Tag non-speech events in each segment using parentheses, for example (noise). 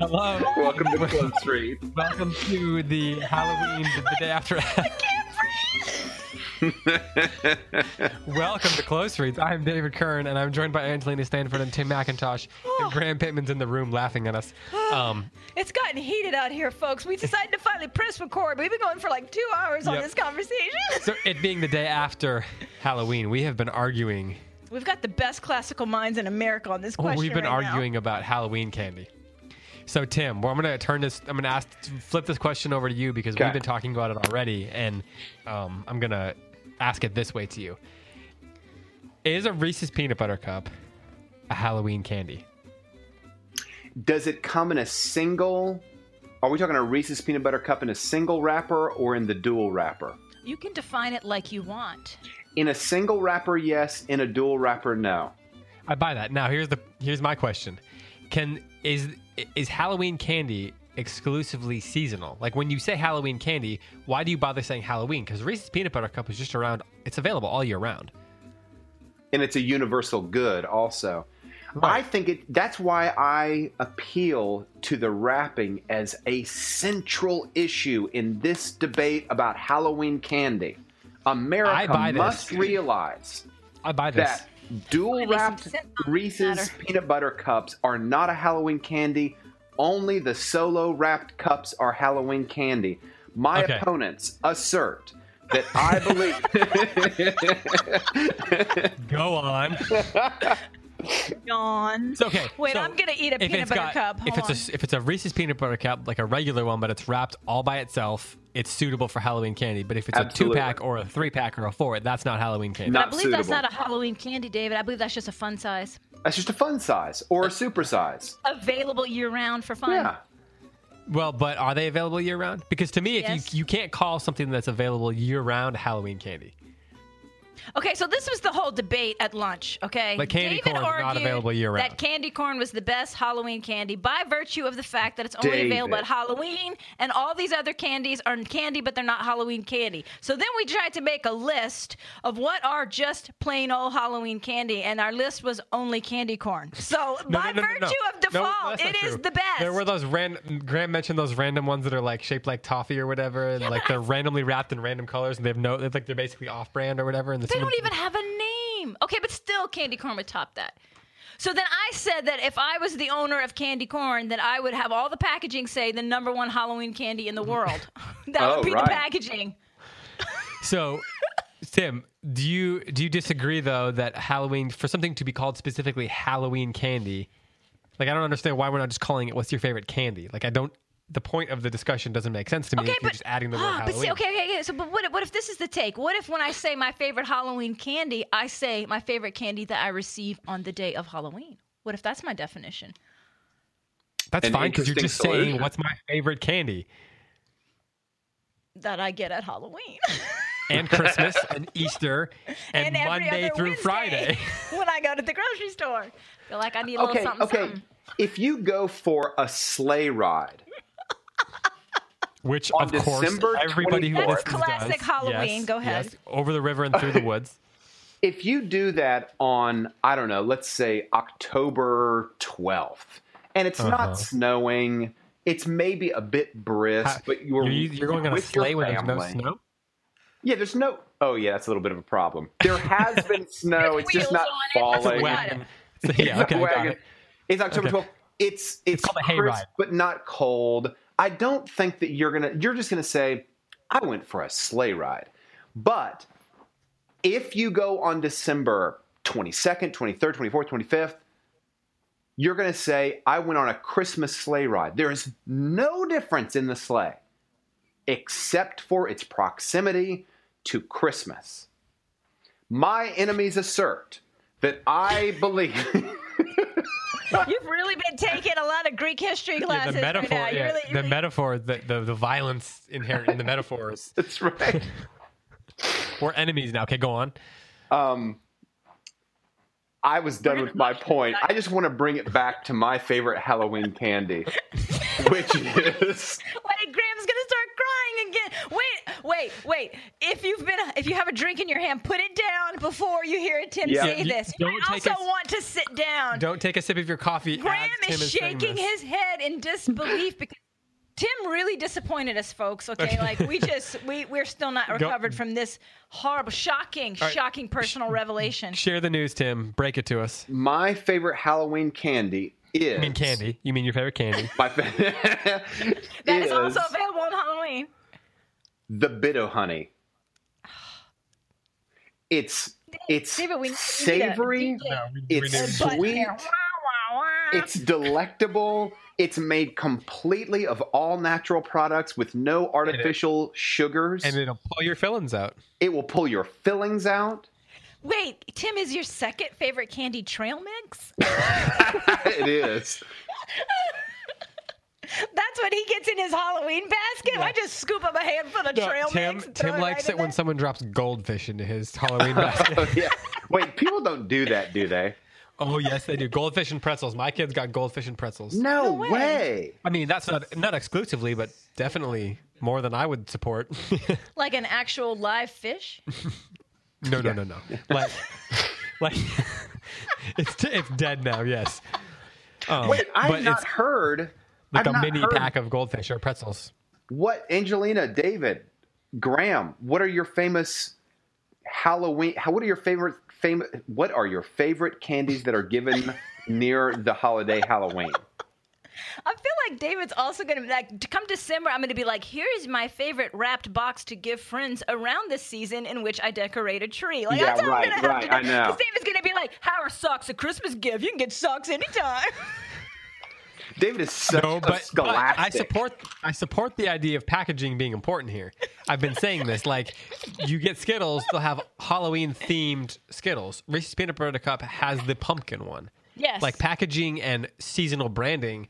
Hello. (laughs) Welcome to Club Street. Welcome to the Halloween, the, the day after. (laughs) Welcome to Close Reads. I'm David Kern, and I'm joined by Angelina Stanford and Tim McIntosh. And Graham Pittman's in the room laughing at us. (gasps) Um, It's gotten heated out here, folks. We decided to finally press record. We've been going for like two hours on Yep. this conversation. so, it being the day after Halloween, we have been arguing. We've got the best classical minds in America on this Well, question. we've been right now. arguing about Halloween candy. So, Tim, well, I'm going to turn this. I'm going to ask, flip this question over to you because Okay. we've been talking about it already, and um, I'm going to ask it this way to you: Is a Reese's peanut butter cup a Halloween candy? Does it come in a single? Are we talking a Reese's peanut butter cup in a single wrapper or in the dual wrapper? You can define it like you want. In a single wrapper, yes. In a dual wrapper, no. I buy that. Now, here's the here's my question: Can is is Halloween candy exclusively seasonal? Like when you say Halloween candy, why do you bother saying Halloween? Because Reese's peanut butter cup is just around. It's available all year round. And it's a universal good, also. Right. I think it. That's why I appeal to the wrapping as a central issue in this debate about Halloween candy. America buy this. must realize I buy this. that dual Finally, some wrapped sense on the Reese's matter. peanut butter cups are not a Halloween candy. Only the solo wrapped cups are Halloween candy. My Okay. opponents assert that I believe. (laughs) Go on. (laughs) Yawn. It's okay. Wait, so I'm gonna eat a peanut butter got- cup. If Hold it's a if it's a Reese's peanut butter cup, like a regular one, but it's wrapped all by itself, it's suitable for Halloween candy. But if it's a two pack or a three pack or a four, that's not Halloween candy. Not I believe that's not a Halloween candy, David. I believe that's just a fun size. That's just a fun size or a super size. Available year round for fun. Yeah. Well, but are they available year round? Because to me, if you you can't call something that's available year round Halloween candy. Okay, so this was the whole debate at lunch. Okay, Like candy David corn is not argued available year-round. That candy corn was the best Halloween candy by virtue of the fact that it's only David. available at Halloween, and all these other candies are candy, but they're not Halloween candy. So then we tried to make a list of what are just plain old Halloween candy, and our list was only candy corn. (laughs) So No, by no, no, no, virtue no. of No, default, that's not it is true. the best. There were those random. Graham mentioned those random ones that are like shaped like toffee or whatever, and like they're randomly wrapped in random colors, and they have no. It's like they're basically off-brand or whatever. And They don't even have a name. Okay, but still, candy corn would top that. So then I said that if I was the owner of candy corn, that I would have all the packaging say the number one Halloween candy in the (laughs) world. (laughs) that Oh, would be right. the packaging. So, (laughs) Tim, do you do you disagree though that Halloween for something to be called specifically Halloween candy? Like I don't understand why we're not just calling it what's your favorite candy? Like I don't the point of the discussion doesn't make sense to me Okay, if you're but just adding the word ah, Halloween. but see, okay, okay, okay. So, but what, if- what if this is the take? What if when I say my favorite Halloween candy, I say my favorite candy that I receive on the day of Halloween? What if that's my definition? That's An fine because you're interesting just saying what's my favorite candy. That I get at Halloween (laughs) And Christmas and (laughs) Easter and, every Monday through Wednesday Friday. (laughs) when I go to the grocery store. Feel like I need a little Okay. something. Okay. something. If you go for a sleigh ride, Which On of course everybody who 24th. listens That's classic does. Halloween. Yes, Go ahead. yes. Over the river and through the woods. (laughs) if you do that on I don't know, let's say October 12th, and it's Uh-huh. not snowing, it's maybe a bit brisk, Ha- but you're You're, you're going on a with your sleigh when there's no snow. Yeah, there's no. Oh yeah, that's a little bit of a problem. There has been (laughs) snow. It's just not on it. falling. Wagon. So, It's yeah, a okay, got wagon. it. It's October Okay. 12th. It's it's, called a crisp, hayride. but not cold. I don't think that you're gonna. You're just gonna say, I went for a sleigh ride. But if you go on December 22nd, 23rd, 24th, 25th, you're gonna say, I went on a Christmas sleigh ride. There is no difference in the sleigh. except for its proximity to Christmas. My enemies assert that I believe. (laughs) (laughs) You've really been taking a lot of Greek history Yeah, classes the metaphor, right now. Yeah, really, the really- metaphor, the, the the violence inherent in the metaphors. (laughs) That's right. (laughs) We're enemies now. Okay, go on. Um, I was done with my point. I just want to bring it back to my favorite Halloween candy, which is Wait, Graham's gonna start crying again. Wait, wait, wait. If you've been, if you have a drink in your hand, put it down before you hear Tim Yeah. say You- this. don't I also a- want to sit down. Don't take a sip of your coffee. Graham as Tim is saying shaking his head in disbelief because Tim really disappointed us, folks. Okay, Okay. like we just we we're still not recovered from this horrible, shocking, right. shocking personal revelation. Share the news, Tim. Break it to us. my favorite Halloween candy. Is You mean candy? You mean your favorite candy? My fa- (laughs) That is is also available on Halloween. The Bit-O-Honey. It's it's David, we need a savory. DJ It's butt sweet. It's delectable. It's made completely of all natural products with no artificial sugars. and it'll pull your fillings out. it will pull your fillings out. Wait, Tim is your second favorite candy trail mix? (laughs) it is. (laughs) That's what he gets in his Halloween basket. I just scoop up a handful of trail Tim mix. and Tim it likes right it when there. someone drops goldfish into his (laughs) Halloween basket. Oh, yeah. Wait, people don't do that, do they? oh yes, they do. Goldfish and pretzels. My kids got goldfish and pretzels. No, No way. way. I mean, that's not not exclusively, but definitely more than I would support. (laughs) like an actual live fish. no, no, no, no. Like, (laughs) like it's it's dead now. Yes. Um, Wait, I've not it's heard. Like I've a mini heard pack of goldfish or pretzels. What, Angelina, David, Graham? What are your famous Halloween? How? What are your favorite famous? What are your favorite candies that are given (laughs) near the holiday Halloween? I feel like David's also going to be like, to come December, I'm going to be like, here's my favorite wrapped box to give friends around this season in which I decorate a tree. Like, Yeah, that's how right, I'm going to have right, to I do. David's going to be like, how are socks a Christmas gift? You can get socks anytime. (laughs) David is such No, a but, but scholastic. I support I support the idea of packaging being important here. I've been saying this. Like, you get Skittles, they'll have Halloween themed Skittles. Reese's Peanut Butter Cup has the pumpkin one. yes. Like packaging and seasonal branding.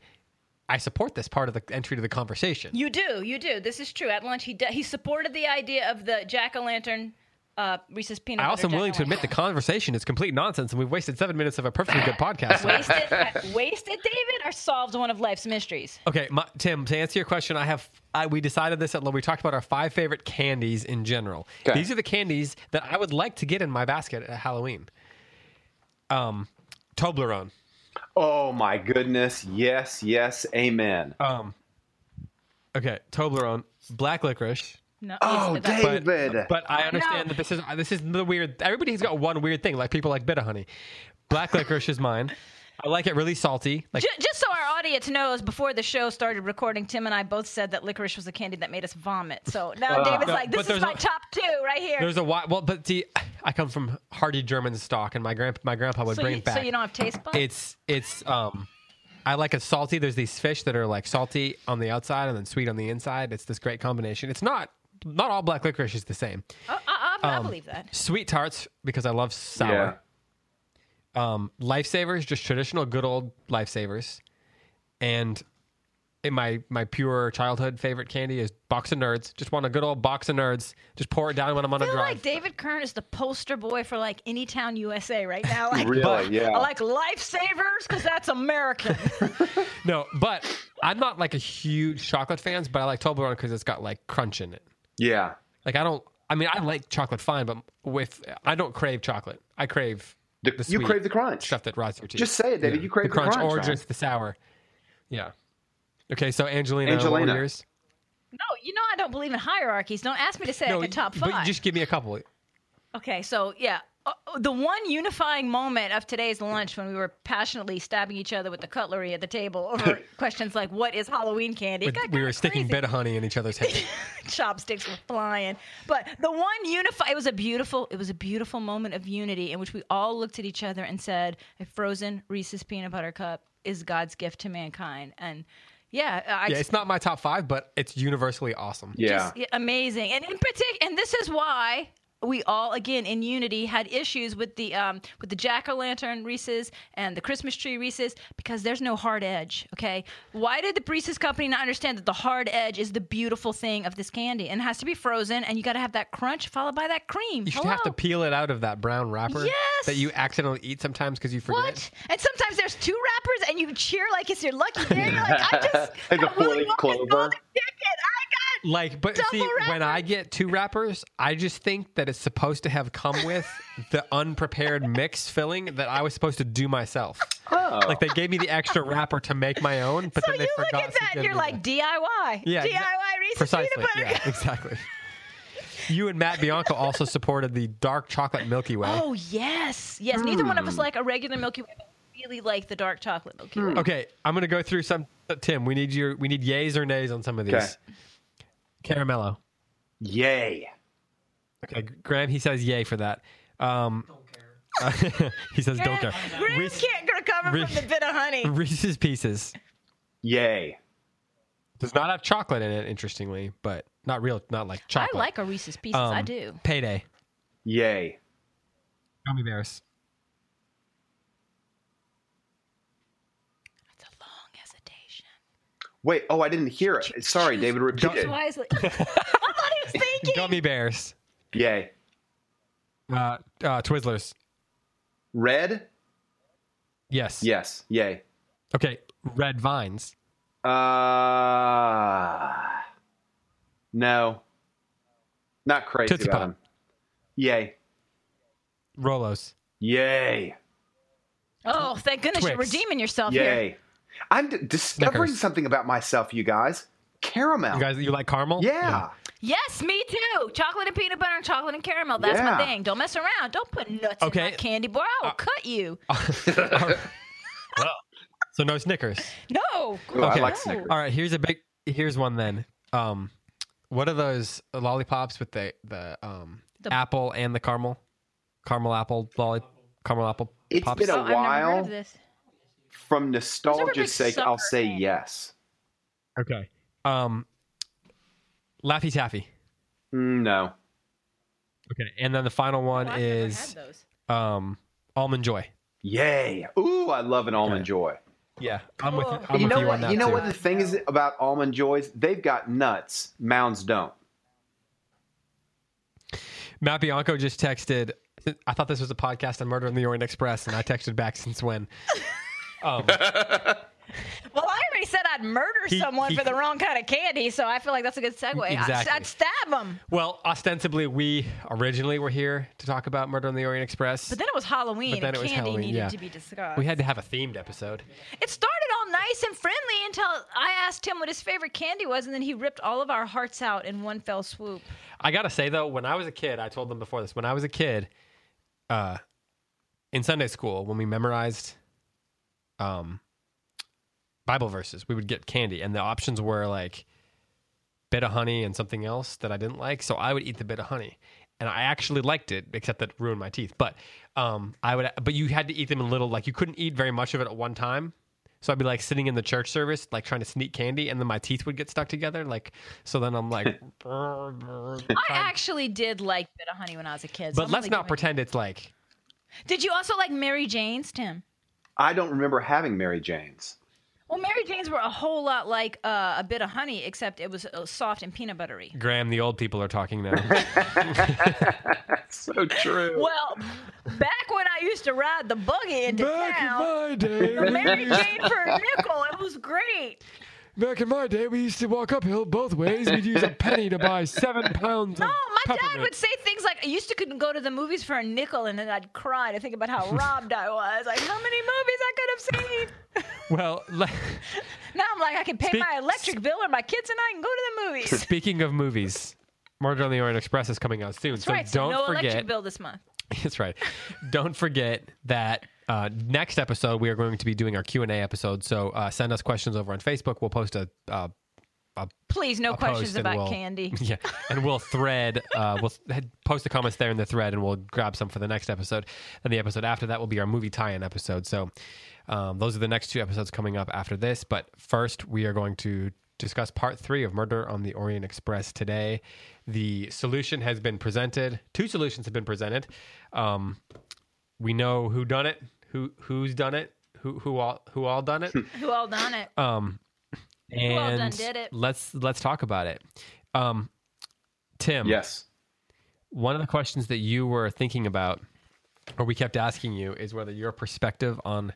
I support this part of the entry to the conversation. You do, you do. This is true. At lunch, he d- he supported the idea of the jack o' lantern, uh, Reese's peanut. I also am willing to admit the conversation is complete nonsense, and we've wasted seven minutes of a perfectly good (laughs) podcast. wasted, (laughs) wasted, David, or solved one of life's mysteries. Okay, my, Tim. To answer your question, I have I, we decided this at we talked about our five favorite candies in general. Okay. These are the candies that I would like to get in my basket at Halloween. Um, Toblerone. oh my goodness! Yes, yes, amen. Um, okay, Toblerone, black licorice. No. Oh, it's- that's- David. But, but I understand No. that this is this is the weird. Everybody's got one weird thing. Like people like bitter honey. Black licorice is mine. I like it really salty. Like Ju- Just so our audience knows, before the show started recording, Tim and I both said that licorice was a candy that made us vomit. So now David's No, like, "This is my a- top two right here." there's a wi- well, but see, I come from hearty German stock, and my grand my grandpa would so, bring you, it back. so you don't have taste buds. It's it's um I like a salty. There's these fish that are like salty on the outside and then sweet on the inside. It's this great combination. It's not not all black licorice is the same. Oh, I, I, I um, believe that. Sweet tarts because I love sour. Um, lifesavers, just traditional good old lifesavers. And in my my pure childhood favorite candy is box of nerds. Just want a good old box of nerds. Just pour it down when I'm on I a feel drive. like David Kern is the poster boy for like Anytown USA right now. (laughs) Like, Really? Yeah. I like lifesavers because that's American. (laughs) no, but I'm not like a huge chocolate fans, but I like Toblerone because it's got like crunch in it. Yeah. Like I don't. I mean, I like chocolate fine, but with I don't crave chocolate. I crave The- the you crave the crunch. stuff that rots your teeth. Just say it, David. You crave the crunch, the crunch, or right? just the sour. Yeah. Okay, so Angelina, Angelina. were yours? no, you know I don't believe in hierarchies. Don't ask me to say No, like a top five. but just give me a couple. Okay, so yeah, Uh, the one unifying moment of today's lunch when we were passionately stabbing each other with the cutlery at the table (laughs) over questions like what is Halloween candy? It got we were kinda sticking crazy. bit of honey in each other's head. (laughs) chopsticks were flying. But the one unify it was a beautiful it was a beautiful moment of unity in which we all looked at each other and said, a frozen Reese's peanut butter cup is God's gift to mankind. And Yeah, I, Yeah, it's not my top five, but it's universally awesome. Yeah. just yeah, amazing. And in particular, and this is why we all, again, in unity, had issues with the um, with the jack o' lantern Reese's and the Christmas tree Reese's because there's no hard edge. Okay, why did the Reese's company not understand that the hard edge is the beautiful thing of this candy and it has to be frozen and you got to have that crunch followed by that cream? You should have to peel it out of that brown wrapper Yes! that you accidentally eat sometimes because you forget. What? And sometimes there's two wrappers, and you cheer like it's your lucky day. You're like, I (laughs) just Like the got Willy four-leaf Wonka's clover. golden ticket. I got Like, but Double see, when I get two wrappers, I just think that it's supposed to have come with (laughs) the unprepared mix filling that I was supposed to do myself. Oh. Like they gave me the extra wrapper to make my own, but So then they you look at that and you're like the- DIY. yeah, DIY exa- Reese's precisely, peanut butter. yeah, exactly. You and Matt Bianco also supported the dark chocolate Milky Way. Oh yes, yes. Neither one Hmm. of us like a regular Milky Way. Really like the dark chocolate Milky Way. Okay, I'm gonna go through some. Tim, we need your we need yays or nays on some of these. Okay. Caramello. Yay. Okay, Graham, he says yay for that. Um, (laughs) he says don't care. Graham Reese- can't recover Reese- from the bit of honey. Reese's Pieces Yay. does not have chocolate in it, interestingly, but not real, not like chocolate. I like a Reese's Pieces. I Um, do. Payday. Yay. Gummy bears. It's a long hesitation. Wait, oh, I didn't hear it. Sorry, David, repeat it. Wisely. (laughs) I thought he was (laughs) thinking. Gummy bears. Yay. Uh, uh, Twizzlers. Red? Yes. Yes. Yay. Okay. Red vines. Uh, no. Not crazy Tootsie about Pop. them. Yay. Rolos. Yay. Oh, thank goodness you're Twix. redeeming yourself here. Yay. I'm d- discovering Snickers. something about myself, you guys. Caramel. You guys, you like caramel? yeah. Yes, me too. Chocolate and peanut butter and chocolate and caramel. That's Yeah. my thing. Don't mess around. Don't put nuts in Okay. my candy, bar. I will cut you. (laughs) So no Snickers. No. Ooh, I Okay. like Snickers. All right. Here's a big. Here's one then. Um, what are those lollipops with the the um The- apple and the caramel, caramel apple lolly, caramel apple It's pops? been a Oh, I've never heard while. Of this. From nostalgia's sake, I'll say candy. yes. okay. Um, Laffy Taffy. Mm, No. Okay, and then the final one Oh, I've is um almond joy. Yay. Ooh, I love an almond Okay. joy. Yeah, I'm with Oh. I'm you with know you what? on that You know too. what the thing is about almond joys? They've got nuts. Mounds don't. Matt Bianco just texted. I thought this was a podcast on Murder in the Orient Express, and I texted back since when. (laughs) Um, (laughs) Well, I already said I'd murder He- someone he- for the wrong kind of candy, so I feel like that's a good segue. I'd, I'd stab them. well, ostensibly, we originally were here to talk about Murder in the Orient Express. But then it was Halloween, But then and it was candy Halloween, needed yeah. to be discussed. we had to have a themed episode. It started all nice and friendly until I asked him what his favorite candy was, and then he ripped all of our hearts out in one fell swoop. I gotta say though, when I was a kid, I told them before this. When I was a kid, uh, in Sunday school, when we memorized, um, Bible verses, we would get candy, and the options were like bit of honey and something else that I didn't like. So I would eat the bit of honey, and I actually liked it, except that it ruined my teeth. But um, I would, but you had to eat them in little, like you couldn't eat very much of it at one time. So I'd be like sitting in the church service, like trying to sneak candy, and then my teeth would get stuck together. Like, so then I'm like, (laughs) I actually did like bit of honey when I was a kid. so but I'm let's not pretend it's like Did you also like Mary Jane's, Tim? I don't remember having Mary Jane's. Well, Mary Jane's were a whole lot like uh, a bit of honey, except it was uh, soft and peanut buttery. Graham. The old people are talking now. (laughs) So true. Well, back when I used to ride the buggy into town, my day, Mary Jane for a nickel, it was great. Back in my day, we used to walk uphill both ways. We'd use a (laughs) penny to buy seven pounds. No, my dad would say things like, "I used to couldn't go to the movies for a nickel, and then I'd cry to think about how (laughs) robbed I was. Like how many movies I could have seen." (laughs) Well, le- Now I'm like, I can pay Speak- my electric bill, or my kids and I can go to the movies. speaking of movies, Murder on the Orient Express is coming out soon. That's so right. So don't no forget. electric bill this month. That's right. Don't forget that uh, next episode we are going to be doing our Q and A episode. So uh, send us questions over on Facebook. We'll post a uh, a Please, no a questions about we'll- candy. (laughs) Yeah, and we'll thread. Uh, we'll th- post the comments there in the thread, and we'll grab some for the next episode. And the episode after that will be our movie tie-in episode. So um, those are the next two episodes coming up after this. But first, we are going to discuss part three of Murder on the Orient Express today. The solution has been presented. Two solutions have been presented. Um, we know who done it. Who who's done it? Who who all who all done it? (laughs) Who all done it? Um, all and done did it? let's let's talk about it. Um, Tim, Yes. one of the questions that you were thinking about, or we kept asking you, is whether your perspective on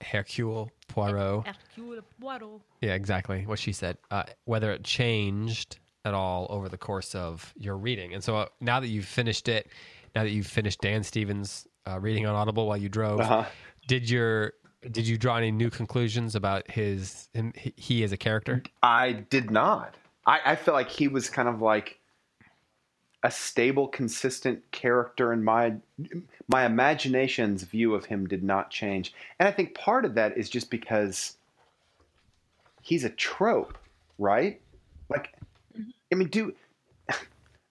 Hercule Poirot, Hercule Poirot. yeah, exactly what she said, uh, whether it changed at all over the course of your reading. And so uh, now that you've finished it, now that you've finished Dan Stevens' uh, reading on Audible while you drove, Uh-huh. did your did you draw any new conclusions about his him, he as a character? I did not. I, I feel like he was kind of like a stable, consistent character, and my my imagination's view of him did not change. And I think part of that is just because he's a trope, right? Like, I mean, do (laughs)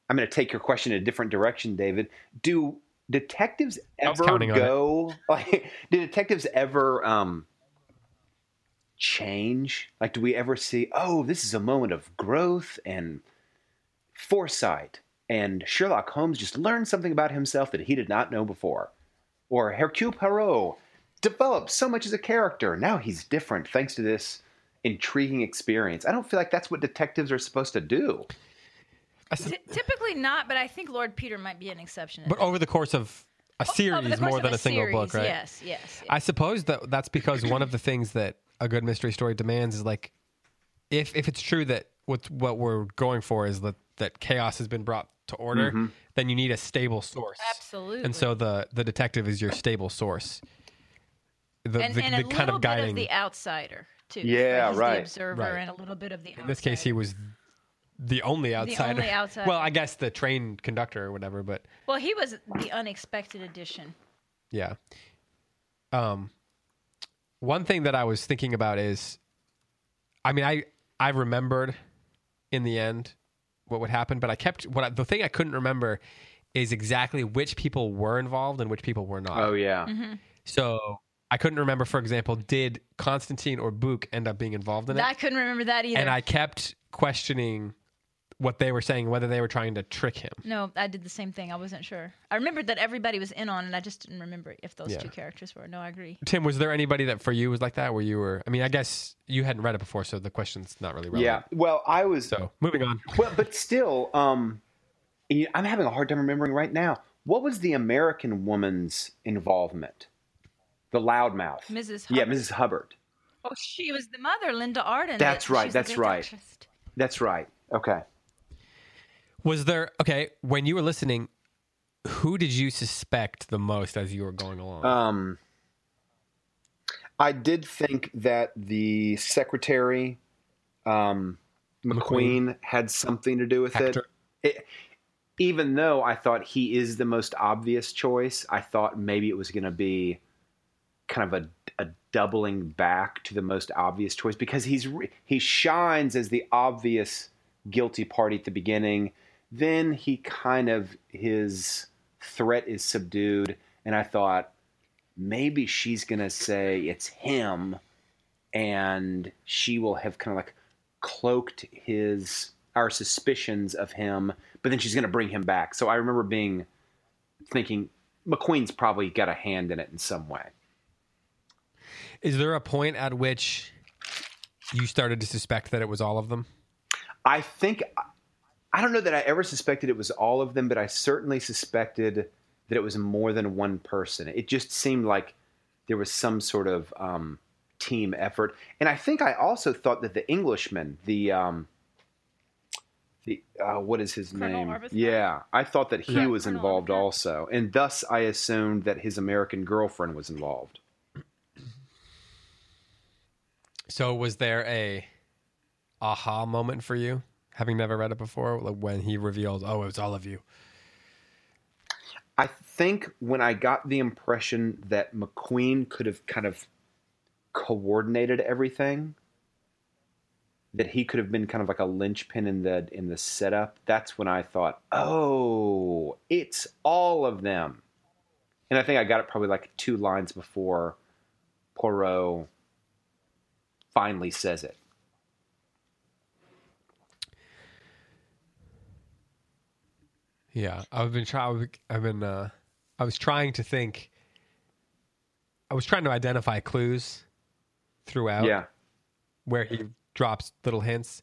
I'm going to take your question in a different direction, David. Do detectives ever counting on it. go (laughs) like? Do detectives ever um, change? Like, do we ever see? Oh, this is a moment of growth and foresight, and Sherlock Holmes just learned something about himself that he did not know before, or Hercule Poirot developed so much as a character. Now he's different thanks to this intriguing experience. I don't feel like that's what detectives are supposed to do. Ty- typically not, but I think Lord Peter might be an exception. But over the course of a series, Over more than a, single series, book, right? Yes, yes. yes. I suppose that that's because one of the things that a good mystery story demands is like, if if it's true that what what we're going for is that that chaos has been brought to order, Mm-hmm. then you need a stable source. Absolutely. And so the the detective is your stable source. The, and, the, and the a kind little of bit guiding. of the outsider too. Yeah, He's right. The observer Right. and a little bit of the. in this case, he was the only outsider. only (laughs) outsider. Well, I guess the train conductor or whatever, but Well, he was the unexpected addition. Yeah. Um one thing that I was thinking about is I mean I I remembered in the end what would happen, but I kept what I, the thing I couldn't remember is exactly which people were involved and which people were not. Oh yeah. Mm-hmm. So I couldn't remember for example did Constantine or Bouc end up being involved in it? I couldn't remember that either. and I kept questioning what they were saying whether they were trying to trick him. no, I did the same thing. I wasn't sure. I remembered that everybody was in on, and I just didn't remember if those Yeah. two characters were. No, I agree. Tim, was there anybody that for you was like that where you were I mean, I guess you hadn't read it before so the question's not really relevant. Yeah. Well, I was So, moving on. (laughs) Well, but still, um, you- I'm having a hard time remembering right now. What was the American woman's involvement? The loudmouth. Mrs. Yeah, Hubbard. Mrs. Hubbard. Oh, she was the mother, Linda Arden. That's right, was the that's great right. actress. That's right. Okay. Was there okay when you were listening? Who did you suspect the most as you were going along? Um, I did think that the secretary, um, McQueen, had something to do with it. it. Even though I thought he is the most obvious choice, I thought maybe it was going to be kind of a, a doubling back to the most obvious choice because he's he shines as the obvious guilty party at the beginning. Then he kind of his threat is subdued, and I thought maybe she's gonna say it's him, and she will have kind of like cloaked his our suspicions of him, but then she's gonna bring him back. So I remember being thinking McQueen's probably got a hand in it in some way. Is there a point at which you started to suspect that it was all of them? I think I don't know that I ever suspected it was all of them, but I certainly suspected that it was more than one person. It just seemed like there was some sort of um, team effort, and I think I also thought that the Englishman, the um, the uh, what is his Colonel name? Arbuthnot? Yeah, I thought that he Yeah. was Colonel involved Arbuthnot. also, and thus I assumed that his American girlfriend was involved. So was there a aha moment for you, having never read it before, like when he revealed, "Oh, it was all of you." I think when I got the impression that McQueen could have kind of coordinated everything, that he could have been kind of like a linchpin in the in the setup, that's when I thought, oh, it's all of them. And I think I got it probably like two lines before Poirot finally says it. Yeah, I've been trying. I've been. Uh, I was trying to think. I was trying to identify clues throughout. Yeah. where he drops little hints,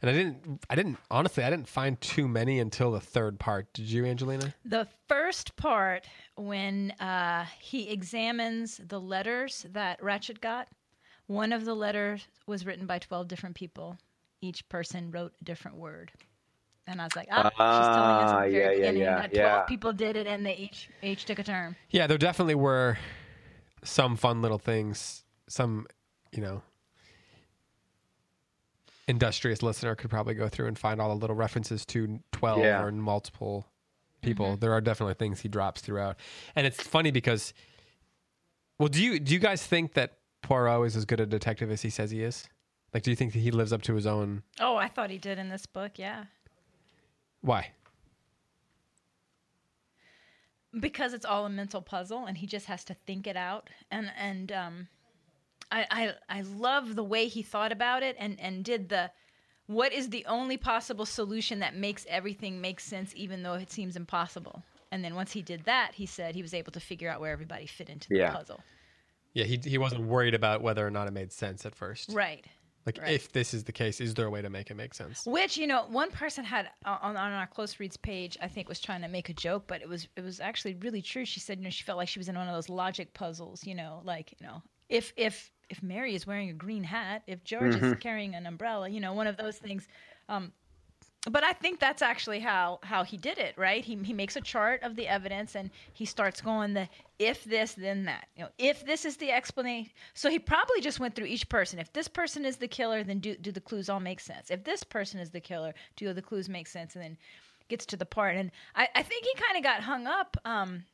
and I didn't. I didn't honestly. I didn't find too many until the third part. Did you, Angelina? The first part, when uh, he examines the letters that Ratchett got, one of the letters was written by 12 different people. Each person wrote a different word. And I was like, ah, she's telling us Ah, at the very yeah, yeah, beginning yeah, that 12 yeah. people did it and they each each took a turn. Yeah, there definitely were some fun little things. Some, you know, industrious listener could probably go through and find all the little references to 12 Yeah. or multiple people. There are definitely things he drops throughout. And it's funny because well, do you do you guys think that Poirot is as good a detective as he says he is? Like do you think that he lives up to his own Oh, I thought he did in this book, yeah. Why? because it's all a mental puzzle and he just has to think it out and and um I, I I love the way he thought about it and and did the what is the only possible solution that makes everything make sense even though it seems impossible and then once he did that he said he was able to figure out where everybody fit into the Yeah. puzzle Yeah, he he wasn't worried about whether or not it made sense at first. right Like Right. if this is the case, is there a way to make it make sense? Which you know, one person had uh, on on our close reads page, I think, was trying to make a joke, but it was it was actually really true. She said, you know, she felt like she was in one of those logic puzzles. You know, like you know, if if if Mary is wearing a green hat, if George is carrying an umbrella, you know, one of those things. Um, but I think that's actually how how he did it, right? He he makes a chart of the evidence and he starts going the if this then that. You know, if this is the explanation. So he probably just went through each person. If this person is the killer, then do do the clues all make sense? If this person is the killer, do the clues make sense? And then gets to the part. And I, I think he kind of got hung up um,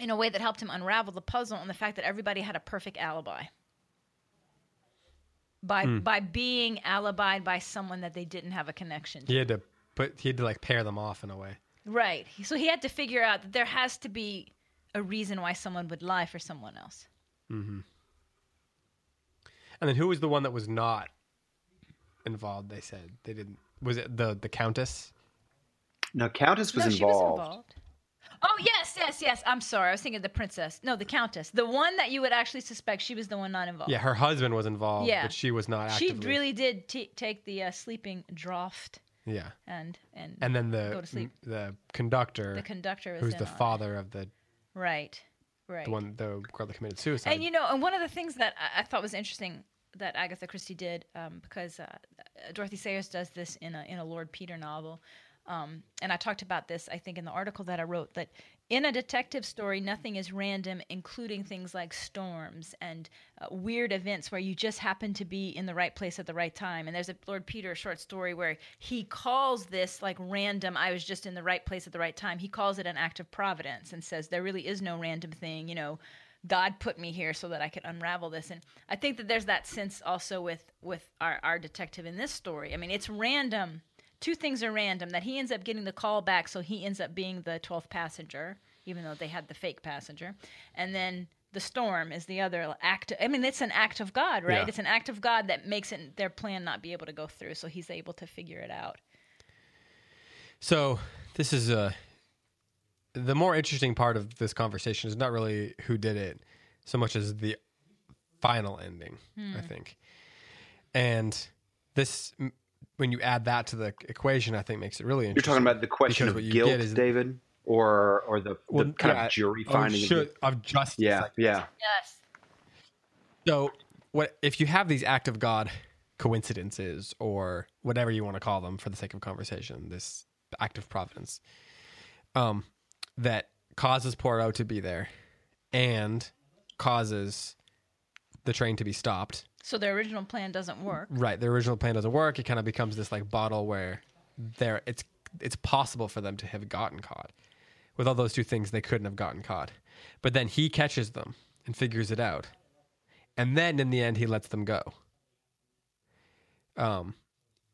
in a way that helped him unravel the puzzle on the fact that everybody had a perfect alibi. By by being alibied by someone that they didn't have a connection to. He had to put he had to like pair them off in a way. Right. So he had to figure out that there has to be a reason why someone would lie for someone else. Mm-hmm. And then who was the one that was not involved? They said they didn't. Was it the the countess? No, Countess was no, involved. she was involved. Oh yes, yes, yes. I'm sorry. I was thinking of the princess. No, the countess. The one that you would actually suspect she was the one not involved. Yeah, her husband was involved, Yeah. but she was not She really did t- take the uh, sleeping draught yeah. and and And then the go the to sleep. the conductor, the conductor was who's the it. father of the Right. Right. the one the girl that committed suicide. And you know, and one of the things that I, I thought was interesting that Agatha Christie did, um, because uh, Dorothy Sayers does this in a in a Lord Peter novel, um, and I talked about this, I think, in the article that I wrote that in a detective story, nothing is random, including things like storms and uh, weird events where you just happen to be in the right place at the right time. And there's a Lord Peter short story where he calls this like random, I was just in the right place at the right time. He calls it an act of providence and says there really is no random thing, you know. God put me here so that I could unravel this. And I think that there's that sense also with with our, our detective in this story. I mean, it's random. Two things are random that he ends up getting the call back, so he ends up being the 12th passenger, even though they had the fake passenger. And then the storm is the other act. I mean, it's an act of God, right? Yeah. It's an act of God that makes it their plan not be able to go through, so he's able to figure it out. So this is uh, the more interesting part of this conversation is not really who did it, so much as the final ending. I think, and this when you add that to the equation, I think makes it really interesting. You're talking about the question of what you guilt, is- David, or or the, Well, the kind yeah, of jury of finding. of should- of justice. yeah, like- yeah. Yes. So, what if you have these act of God coincidences or whatever you want to call them for the sake of conversation, this act of providence, um, that causes Poirot to be there and causes the train to be stopped. So their original plan doesn't work. Right, the original plan doesn't work. It kind of becomes this like bottle where there it's it's possible for them to have gotten caught. With all those two things, they couldn't have gotten caught. But then he catches them and figures it out, and then in the end, he lets them go. Um,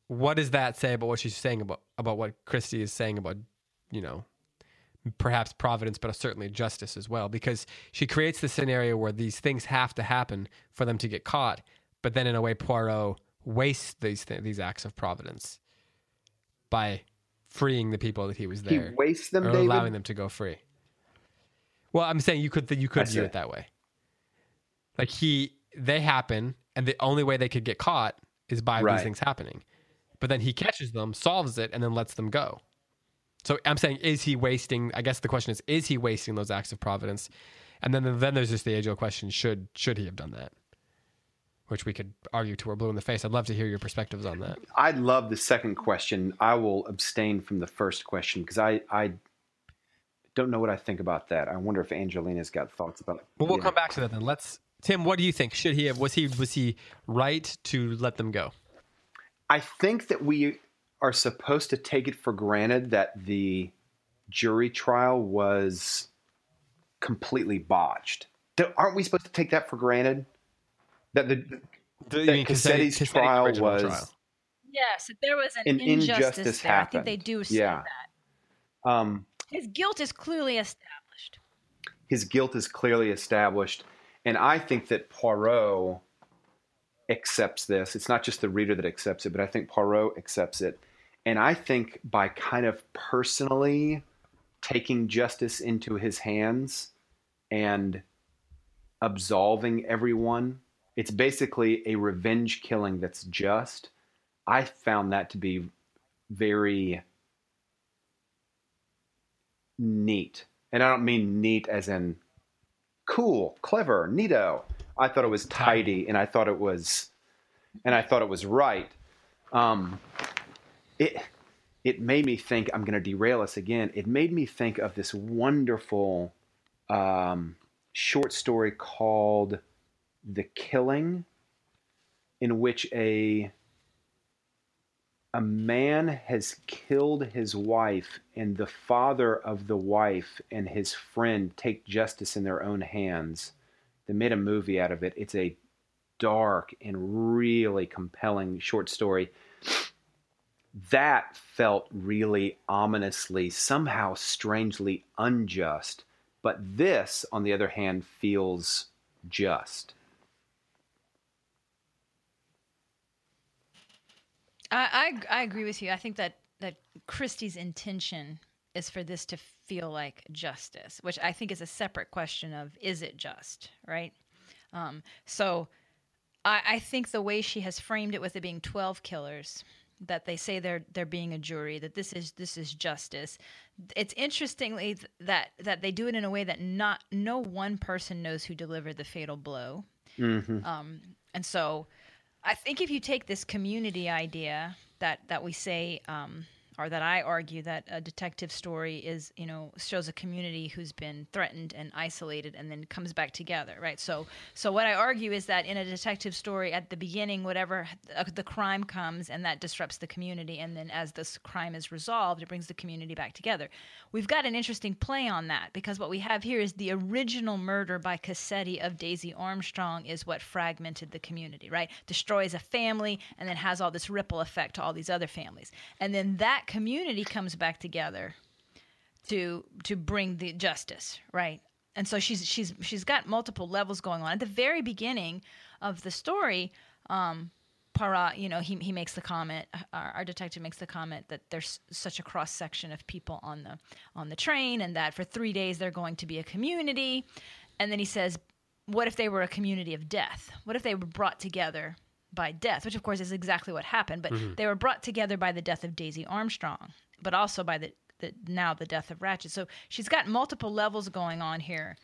what does that say about what she's saying about about what Christie is saying about, you know, perhaps providence, but certainly justice as well? Because she creates the scenario where these things have to happen for them to get caught, but then in a way, Poirot wastes these th- these acts of providence by freeing the people that he was there. He wastes them, or David. allowing them to go free. Well, I'm saying you could you I could view see. it that way. Like he, they happen, and the only way they could get caught is by Right. these things happening. But then he catches them, solves it, and then lets them go. So I'm saying, is he wasting? I guess the question is, is he wasting those acts of providence? And then then there's just the age old question: should should he have done that? Which we could argue to our blue in the face. I'd love to hear your perspectives on that. I love the second question. I will abstain from the first question because I, I don't know what I think about that. I wonder if Angelina's got thoughts about it. Well, we'll Yeah. come back to that then. Let's Tim. What do you think? Should he have? Was he was he right to let them go? I think that we are supposed to take it for granted that the jury trial was completely botched. Aren't we supposed to take that for granted? That the The, that Cassetti's trial was Yes, if there was an, An injustice, injustice there, I think they do say Yeah. that. um, His guilt is clearly established. his guilt is clearly established, and I think that Poirot accepts this. It's not just the reader that accepts it, but I think Poirot accepts it, and I think by kind of personally taking justice into his hands and absolving everyone, it's basically a revenge killing that's just. I found that to be very neat. And I don't mean neat as in cool, clever, neato. I thought it was tidy and I thought it was and I thought it was right. Um it it made me think I'm going to derail us again. It made me think of this wonderful um, short story called "The Killing," in which a a man has killed his wife, and the father of the wife and his friend take justice in their own hands. They made a movie out of it. It's a dark and really compelling short story. That felt really ominously, somehow strangely unjust. But this, on the other hand, feels just. I, I I agree with you. I think that that Christie's intention is for this to feel like justice, which I think is a separate question of is it just, right? Um, so I, I think the way she has framed it with it being twelve killers, that they say they're they're being a jury, that this is this is justice. It's interestingly th- that that they do it in a way that not no one person knows who delivered the fatal blow. Um, and so I think if you take this community idea that that we say, um, or that I argue that a detective story is, you know, shows a community who's been threatened and isolated, and then comes back together, right? So, so what I argue is that in a detective story, at the beginning, whatever uh, the crime comes, and that disrupts the community, and then as this crime is resolved, it brings the community back together. We've got an interesting play on that because what we have here is the original murder by Cassetti of Daisy Armstrong is what fragmented the community, right? Destroys a family and then has all this ripple effect to all these other families. And then that community comes back together to to bring the justice, right? And so she's she's she's got multiple levels going on. At the very beginning of the story, um, Poirot, you know, he he makes the comment. Our, our detective makes the comment that there's such a cross section of people on the on the train, and that for three days they're going to be a community. And then he says, "What if they were a community of death? What if they were brought together by death?" Which, of course, is exactly what happened. But mm-hmm. they were brought together by the death of Daisy Armstrong, but also by the, the now the death of Ratchett. So she's got multiple levels going on here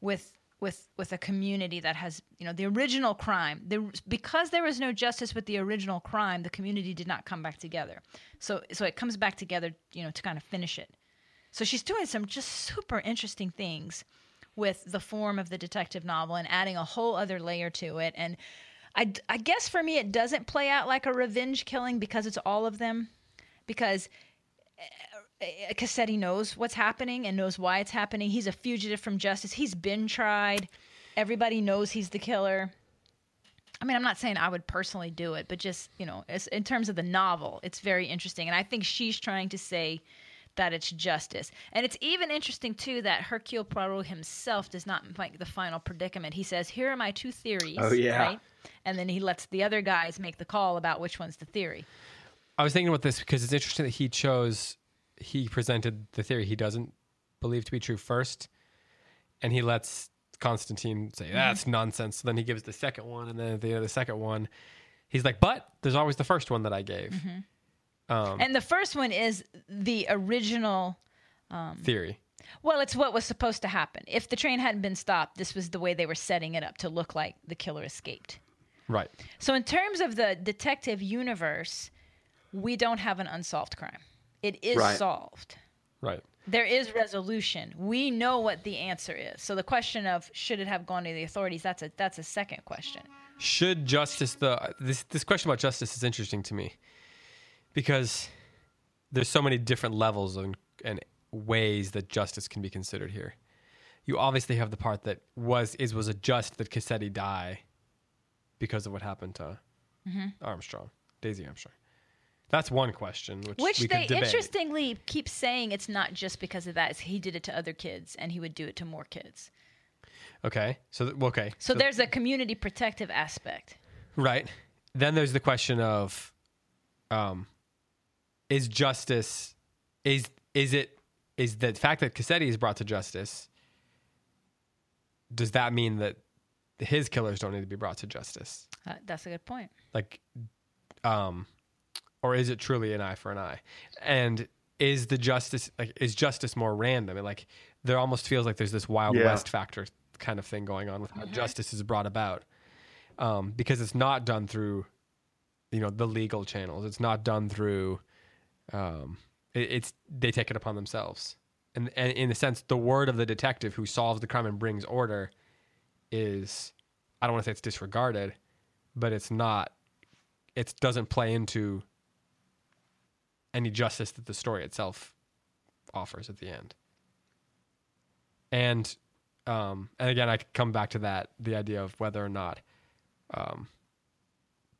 with with with a community that has you know the original crime the, because there was no justice with the original crime the community did not come back together so so it comes back together you know to kind of finish it so she's doing some just super interesting things with the form of the detective novel and adding a whole other layer to it and I, I guess for me it doesn't play out like a revenge killing because it's all of them because uh, Cassetti knows what's happening and knows why it's happening. He's a fugitive from justice. He's been tried. Everybody knows he's the killer. I mean, I'm not saying I would personally do it, but just you know, in terms of the novel, it's very interesting, and I think she's trying to say that it's justice, and it's even interesting too that Hercule Poirot himself does not make the final predicament. He says, "Here are my two theories," Oh, yeah. right? And then he lets the other guys make the call about which one's the theory. I was thinking about this because it's interesting that he chose, he presented the theory he doesn't believe to be true first, and he lets Constantine say mm-hmm. that's nonsense. So then he gives the second one, and then the end the second one, he's like, "But there's always the first one that I gave." Mm-hmm. Um, And the first one is the original theory. Well, it's what was supposed to happen. If the train hadn't been stopped, this was the way they were setting it up to look like the killer escaped. Right. So, in terms of the detective universe, we don't have an unsolved crime. It is Right. solved. Right. There is resolution. We know what the answer is. So the question of should it have gone to the authorities? That's a that's a second question. Should justice the this this question about justice is interesting to me because there's so many different levels and, and ways that justice can be considered here. You obviously have the part that was is was it just that Cassetti die because of what happened to Armstrong, Daisy Armstrong. That's one question, which, Which they interestingly keep saying it's not just because of that. He did it to other kids and he would do it to more kids. Okay, so th- okay, So, there's a community protective aspect. Right. Then there's the question of um is justice is is it is the fact that Cassetti is brought to justice does that mean that his killers don't need to be brought to justice? Uh, that's a good point. Like um or is it truly an eye for an eye? And is the justice like is justice more random? And like there almost feels like there's this wild Yeah. west factor kind of thing going on with how justice is brought about. Um, because it's not done through you know the legal channels. It's not done through um it, it's they take it upon themselves. And, and in a sense the word of the detective who solves the crime and brings order is I don't want to say it's disregarded, but it's not it doesn't play into any justice that the story itself offers at the end. And um, and again, I come back to that the idea of whether or not um,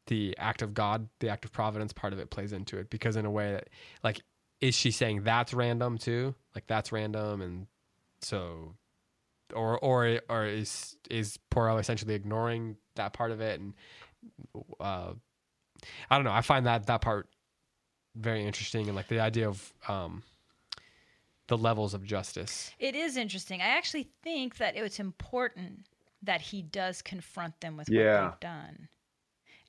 the act of God, the act of providence, part of it plays into it because in a way that like is she saying that's random too? Like that's random, and so or or or is is Poirot essentially ignoring that part of it and uh, I don't know. I find that that part very interesting, and like the idea of um, the levels of justice. It is interesting. I actually think that it's important that he does confront them with Yeah. what they've done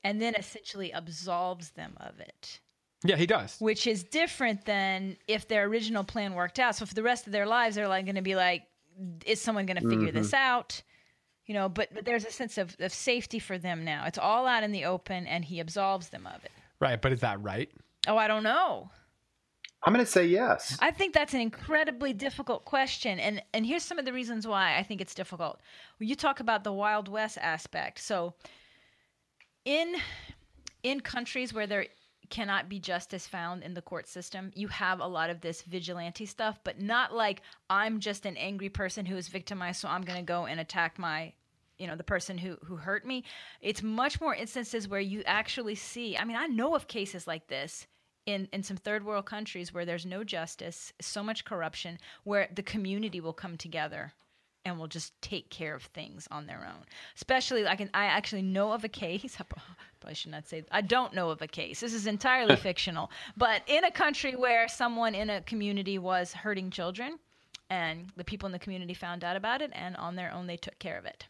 and then essentially absolves them of it, Yeah, he does. which is different than if their original plan worked out. So for the rest of their lives, they're like going to be like, is someone going to figure mm-hmm. this out? You know, but, but there's a sense of, of safety for them now. It's all out in the open and he absolves them of it. Right, but is that right? Oh, I don't know. I'm going to say yes. I think that's an incredibly difficult question, and and here's some of the reasons why I think it's difficult. When you talk about the Wild West aspect, so in in countries where there cannot be justice found in the court system, you have a lot of this vigilante stuff, but not like I'm just an angry person who is victimized, so I'm going to go and attack my you know the person who who hurt me. It's much more instances where you actually see i mean i know of cases like this in in some third world countries where there's no justice so much corruption where the community will come together and will just take care of things on their own especially like in, i actually know of a case (laughs) I probably should not say i don't know of a case this is entirely (laughs) fictional but in a country where someone in a community was hurting children and the people in the community found out about it and on their own they took care of it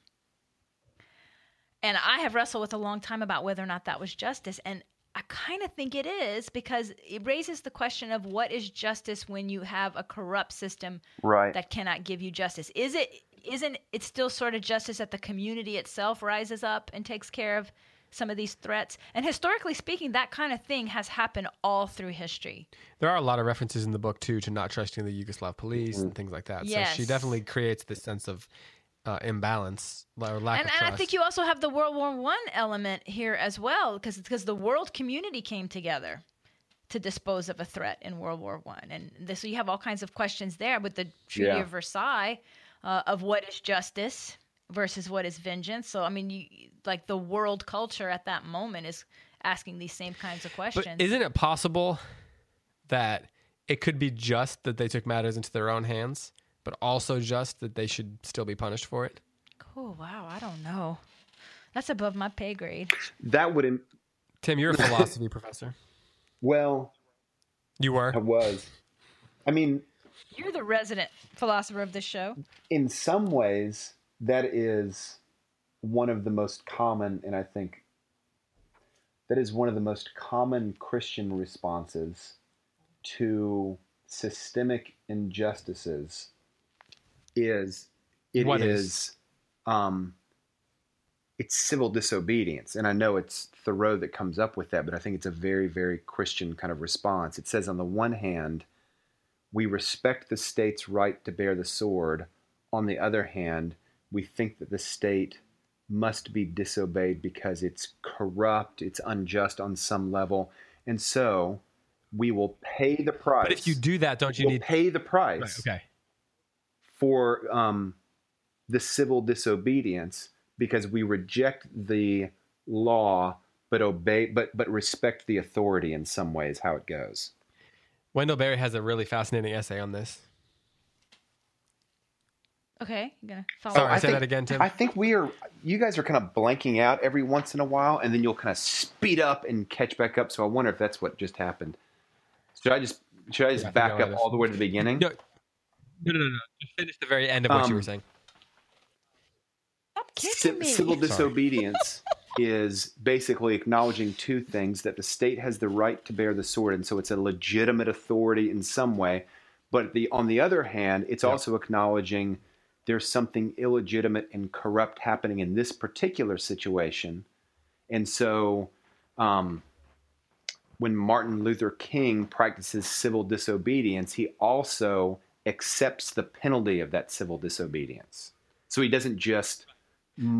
and I have wrestled with a long time about whether or not that was justice. And I kind of think it is because it raises the question of what is justice when you have a corrupt system Right. that cannot give you justice. Is it isn't it still sort of justice that the community itself rises up and takes care of some of these threats? And historically speaking, that kind of thing has happened all through history. There are a lot of references in the book too to not trusting the Yugoslav police and things like that. So she definitely creates this sense of uh, imbalance or lack and, of and. I think you also have the World War One element here as well, because because the world community came together to dispose of a threat in World War One, and this, so you have all kinds of questions there with the Treaty Yeah. of Versailles uh, of what is justice versus what is vengeance. So I mean, you, like the world culture at that moment is asking these same kinds of questions. But isn't it possible that it could be just that they took matters into their own hands, but also just that they should still be punished for it? oh wow, I don't know. That's above my pay grade. That would. not Tim, you're a (laughs) philosophy professor. well, You were. I was. I mean, You're the resident philosopher of this show. in some ways, that is one of the most common, and I think that is one of the most common Christian responses to systemic injustices. Is it What is, is? um, it's civil disobedience, and I know it's Thoreau that comes up with that, but I think it's a very, very Christian kind of response. It says, on the one hand, we respect the state's right to bear the sword. On the other hand, we think that the state must be disobeyed because it's corrupt, it's unjust on some level, and so we will pay the price. But if you do that, don't you we'll need? pay the price Right, okay. for um, the civil disobedience because we reject the law but obey but but respect the authority in some ways how it goes Wendell Berry has a really fascinating essay on this. Okay, you gonna follow? Sorry, I say think- that again, Tim. i think we are you guys are kind of blanking out every once in a while and then you'll kind of speed up and catch back up so i wonder if that's what just happened should i just should i just Yeah, back I'll up all the way to the beginning no, no, no, no, no. Just finish the very end of what you Um, were saying. Stop Ci- kicking me. civil disobedience is basically acknowledging two things that the state has the right to bear the sword and so it's a legitimate authority in some way but the on the other hand it's Yep. also acknowledging there's something illegitimate and corrupt happening in this particular situation and so um, when Martin Luther King practices civil disobedience, he also accepts the penalty of that civil disobedience. So he doesn't just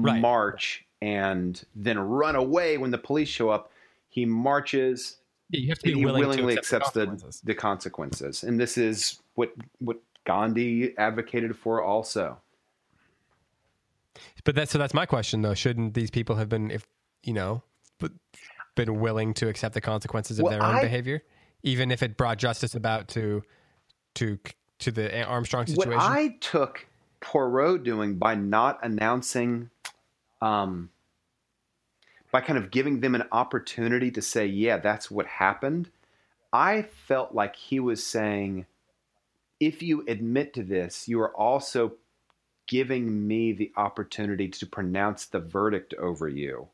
Right. march and then run away when the police show up. He marches Yeah, you have to be he willing willingly to accept accepts the the, consequences. the consequences. And this is what what Gandhi advocated for also. But that's so that's my question though. Shouldn't these people have been, if you know, but been willing to accept the consequences of Well, their own I- behavior, even if it brought justice about to to to the Armstrong situation? What I took Poirot doing by not announcing, um, by kind of giving them an opportunity to say, yeah, that's what happened, I felt like he was saying, if you admit to this, you are also giving me the opportunity to pronounce the verdict over you.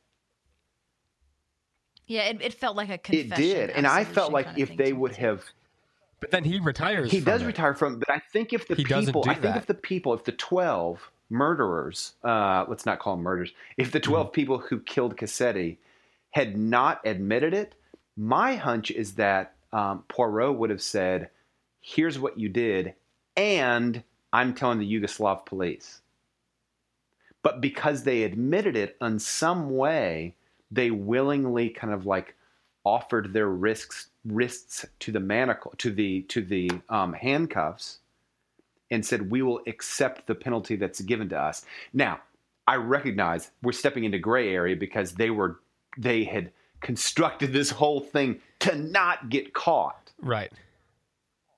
Yeah, it, it felt like a confession. It did. And I felt like kind of if they would too. have but then he retires. he from does it. retire from but i think if the He people do i think that. if the people if the 12 murderers uh, let's not call them murders if the 12 Mm-hmm. people who killed cassetti had not admitted it my hunch is that um, poirot would have said here's what you did and i'm telling the yugoslav police but because they admitted it in some way they willingly kind of like offered their risks wrists to the manacle to the to the um, handcuffs and said we will accept the penalty that's given to us now i recognize we're stepping into gray area because they were they had constructed this whole thing to not get caught Right.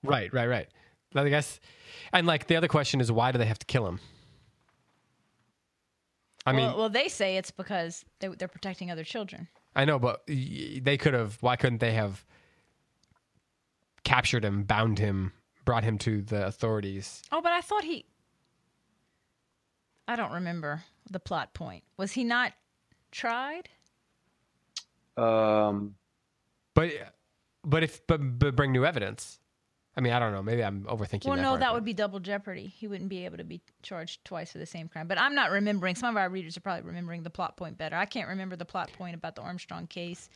Right, right, right. I guess, and like the other question is, why do they have to kill him? I mean, well, well, they say it's because they, they're protecting other children. I know, but they could have. Why couldn't they have captured him, bound him, brought him to the authorities? Oh, but I thought he. I don't remember the plot point. Was he not tried? um, But, but if but, but bring new evidence. I mean, I don't know. Maybe I'm overthinking. Well, that no, part, that but- would be double jeopardy. He wouldn't be able to be charged twice for the same crime. But I'm not remembering. Some of our readers are probably remembering the plot point better. I can't remember the plot point about the Armstrong case.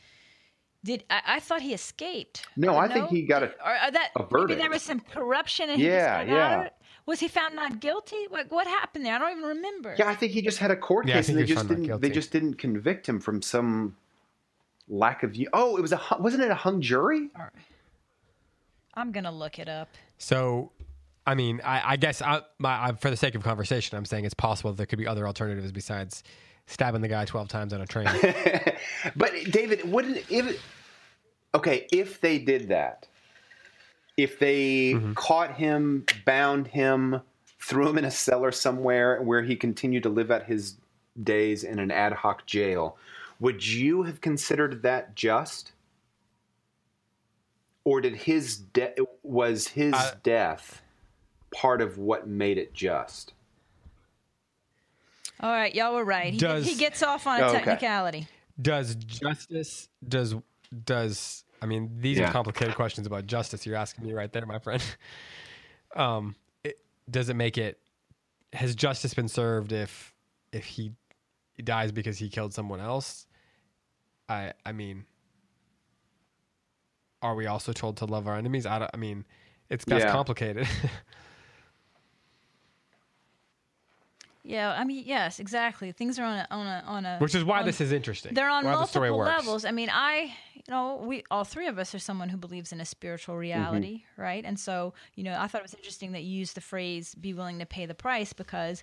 Did I, I thought he escaped? No, uh, I think No? he got a- or, or that a maybe there was some corruption and he Yeah, just got yeah. out. Was he found not guilty? What what happened there? I don't even remember. yeah i think he just had a court Yeah, I case think and they he was just found not didn't they just didn't convict him from some lack of oh it was a hu- wasn't it a hung jury I'm gonna look it up. So, I mean, I, I guess I, my, I, for the sake of conversation, I'm saying it's possible there could be other alternatives besides stabbing the guy twelve times on a train. (laughs) but David, wouldn't if okay if they did that, if they mm-hmm. caught him, bound him, threw him in a cellar somewhere where he continued to live out his days in an ad hoc jail, would you have considered that just? Or did his de- was his I- death part of what made it just? All right, y'all were right. He, Does- he gets off on a Oh, okay. technicality. does justice does does I mean these Yeah. are complicated questions about justice you're asking me right there, my friend. (laughs) Um, it, does it make it? Has justice been served if if he dies because he killed someone else? I I mean, are we also told to love our enemies? I, don't, I mean, it's that's Yeah. complicated. (laughs) Yeah, I mean, yes, exactly. Things are on a on a on a. Which is why on- this is interesting. They're on multiple levels. I mean, I, you know, we all three of us are someone who believes in a spiritual mm-hmm. reality, right? And so, you know, I thought it was interesting that you used the phrase "be willing to pay the price" because,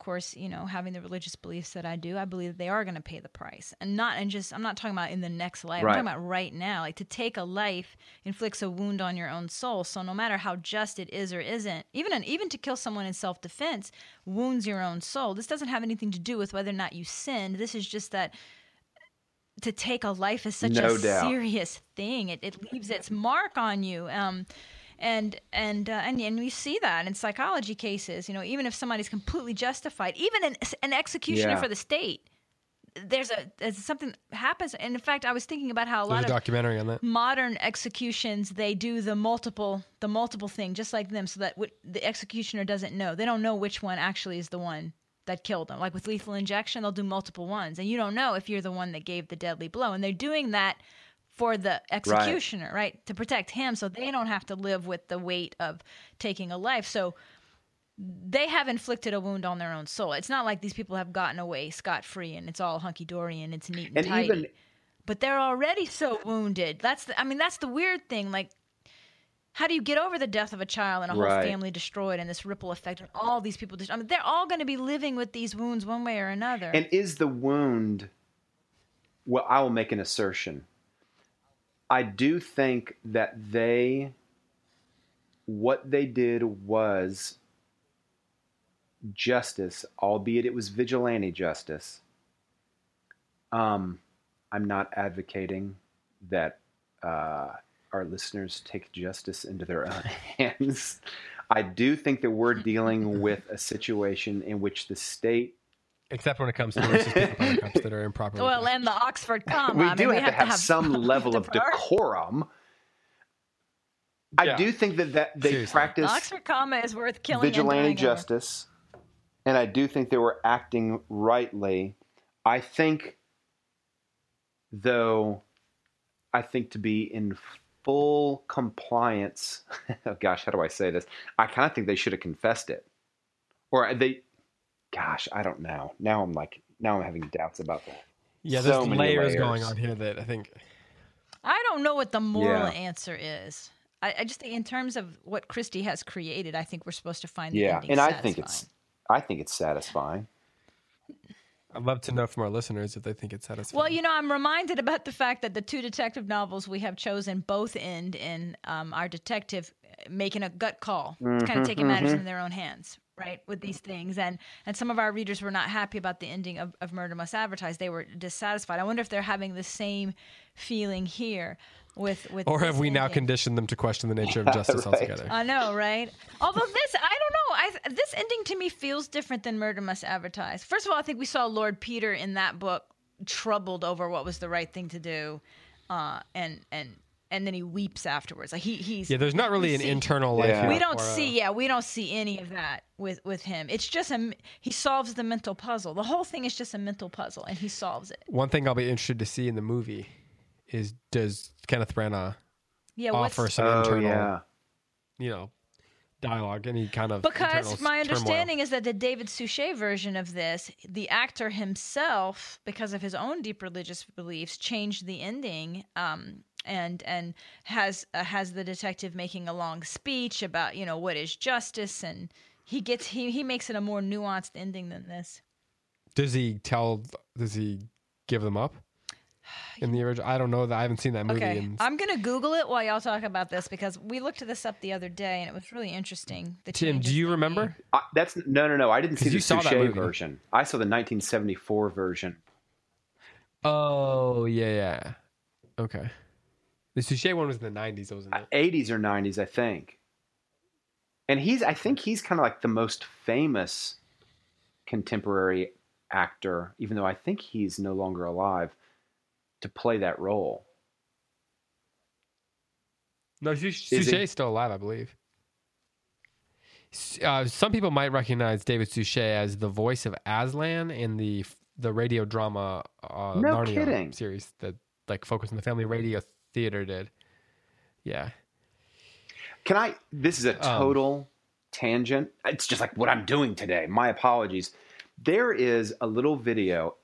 course, you know, having the religious beliefs that I do, I believe that they are going to pay the price, and not and just I'm not talking about in the next life. Right. I'm talking about right now. Like to take a life inflicts a wound on your own soul. So no matter how just it is or isn't, even an, even to kill someone in self defense wounds your own soul. This doesn't have anything to do with whether or not you sinned. This is just that to take a life is such No a doubt. serious thing. It, it leaves its mark on you. Um, and and uh, and and we see that in psychology cases. You know, even if somebody's completely justified, even an, an executioner Yeah. for the state, there's a there's something happens. And in fact, I was thinking about how a lot a of documentary on that. modern executions they do the multiple the multiple thing just like them so that what the executioner doesn't know they don't know which one actually is the one that killed them like with lethal injection they'll do multiple ones and you don't know if you're the one that gave the deadly blow and they're doing that for the executioner right, to protect him so they don't have to live with the weight of taking a life so they have inflicted a wound on their own soul it's not like these people have gotten away scot-free and it's all hunky-dory and it's neat and, And tidy even but they're already so wounded. That's the, I mean that's the weird thing. Like, how do you get over the death of a child and a whole Right. family destroyed and this ripple effect and all these people? Dis- I mean, they're all going to be living with these wounds one way or another. And is the wound? Well, I will make an assertion. I do think that they, what they did was justice, albeit it was vigilante justice. Um, I'm not advocating that uh, our listeners take justice into their own (laughs) hands. I do think that we're dealing with a situation in which the state Except when it comes to (laughs) racist people by the that are improperly. well, and the Oxford comma. we I mean, do we have, to have, (laughs) some level of part- decorum. I do think that, that they Seriously. The practice Oxford comma is worth killing. and vigilante dying over. justice, and I do think they were acting rightly. I think, though, I think to be in full compliance. (laughs) oh gosh, how do I say this? I kind of think they should have confessed it, or they. Gosh, I don't know. Now I'm like, now I'm having doubts about that. yeah, there's so many layers, layers. going on here that I think. I don't know what the moral Yeah. answer is. I, I just think, in terms of what Christie has created, I think we're supposed to find the Yeah, ending and I think it's. I think it's satisfying. I'd love to know from our listeners if they think it's satisfying. Well, you know, I'm reminded about the fact that the two detective novels we have chosen both end in um, our detective making a gut call, kind of taking matters into their own hands, right, with these things. And and some of our readers were not happy about the ending of, of Murder Must Advertise. They were dissatisfied. I wonder if they're having the same feeling here with with. or have we now conditioned them to question the nature of justice right. altogether? I know, right? Although this, I don't know. I this ending to me feels different than Murder Must Advertise. First of all, I think we saw Lord Peter in that book troubled over what was the right thing to do, uh, and and and then he weeps afterwards. Like he he's yeah, there's not really an see- internal life. Yeah. We don't for, see, yeah, we don't see any of that with with him. It's just a he solves the mental puzzle. The whole thing is just a mental puzzle, and he solves it. One thing I'll be interested to see in the movie is does Kenneth Branagh Yeah, offer some Oh internal, yeah, you know, dialogue, any kind of Because internal my turmoil? understanding is that the David Suchet version of this, the actor himself, because of his own deep religious beliefs, changed the ending. Um, and and has uh, has the detective making a long speech about you know what is justice and he gets he he makes it a more nuanced ending than this. Does he tell? Does he give them up in the original? I don't know that. I haven't seen that movie. Okay, in- I'm gonna Google it while y'all talk about this because we looked this up the other day and it was really interesting. The Tim, do you remember? I, that's no, no, no. I didn't see the you saw that movie. version. I saw the 1974 version. Oh yeah, yeah. Okay. The Suchet one was in the '90s, wasn't it? 80s or 90s, I think. And he's, I think he's kind of like the most famous contemporary actor, even though I think he's no longer alive, to play that role. No, Su- he? Suchet's still alive, I believe. Uh, some people might recognize David Suchet as the voice of Aslan in the the radio drama uh, No Narnia kidding. series that like focused on the family radio theater did. Yeah. Can I? This is a Um, total tangent. It's just like what I'm doing today. My apologies. There is a little video,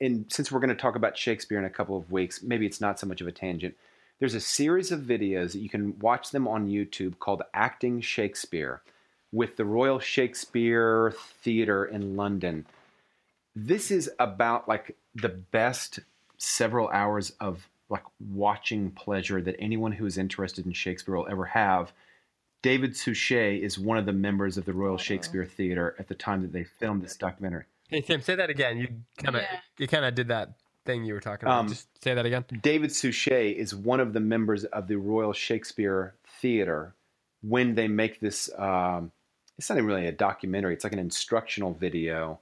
and since we're going to talk about Shakespeare in a couple of weeks, maybe it's not so much of a tangent. There's a series of videos that you can watch them on YouTube called Acting Shakespeare with the Royal Shakespeare Theatre in London. This is about like the best several hours of like watching pleasure that anyone who is interested in Shakespeare will ever have. David Suchet is one of the members of the Royal Shakespeare Theatre at the time that they filmed this documentary. Hey Tim, say that again. You kind of Yeah. you kind of did that thing you were talking about. Um, Just say that again. David Suchet is one of the members of the Royal Shakespeare Theatre when they make this. Um, it's not even really a documentary. It's like an instructional video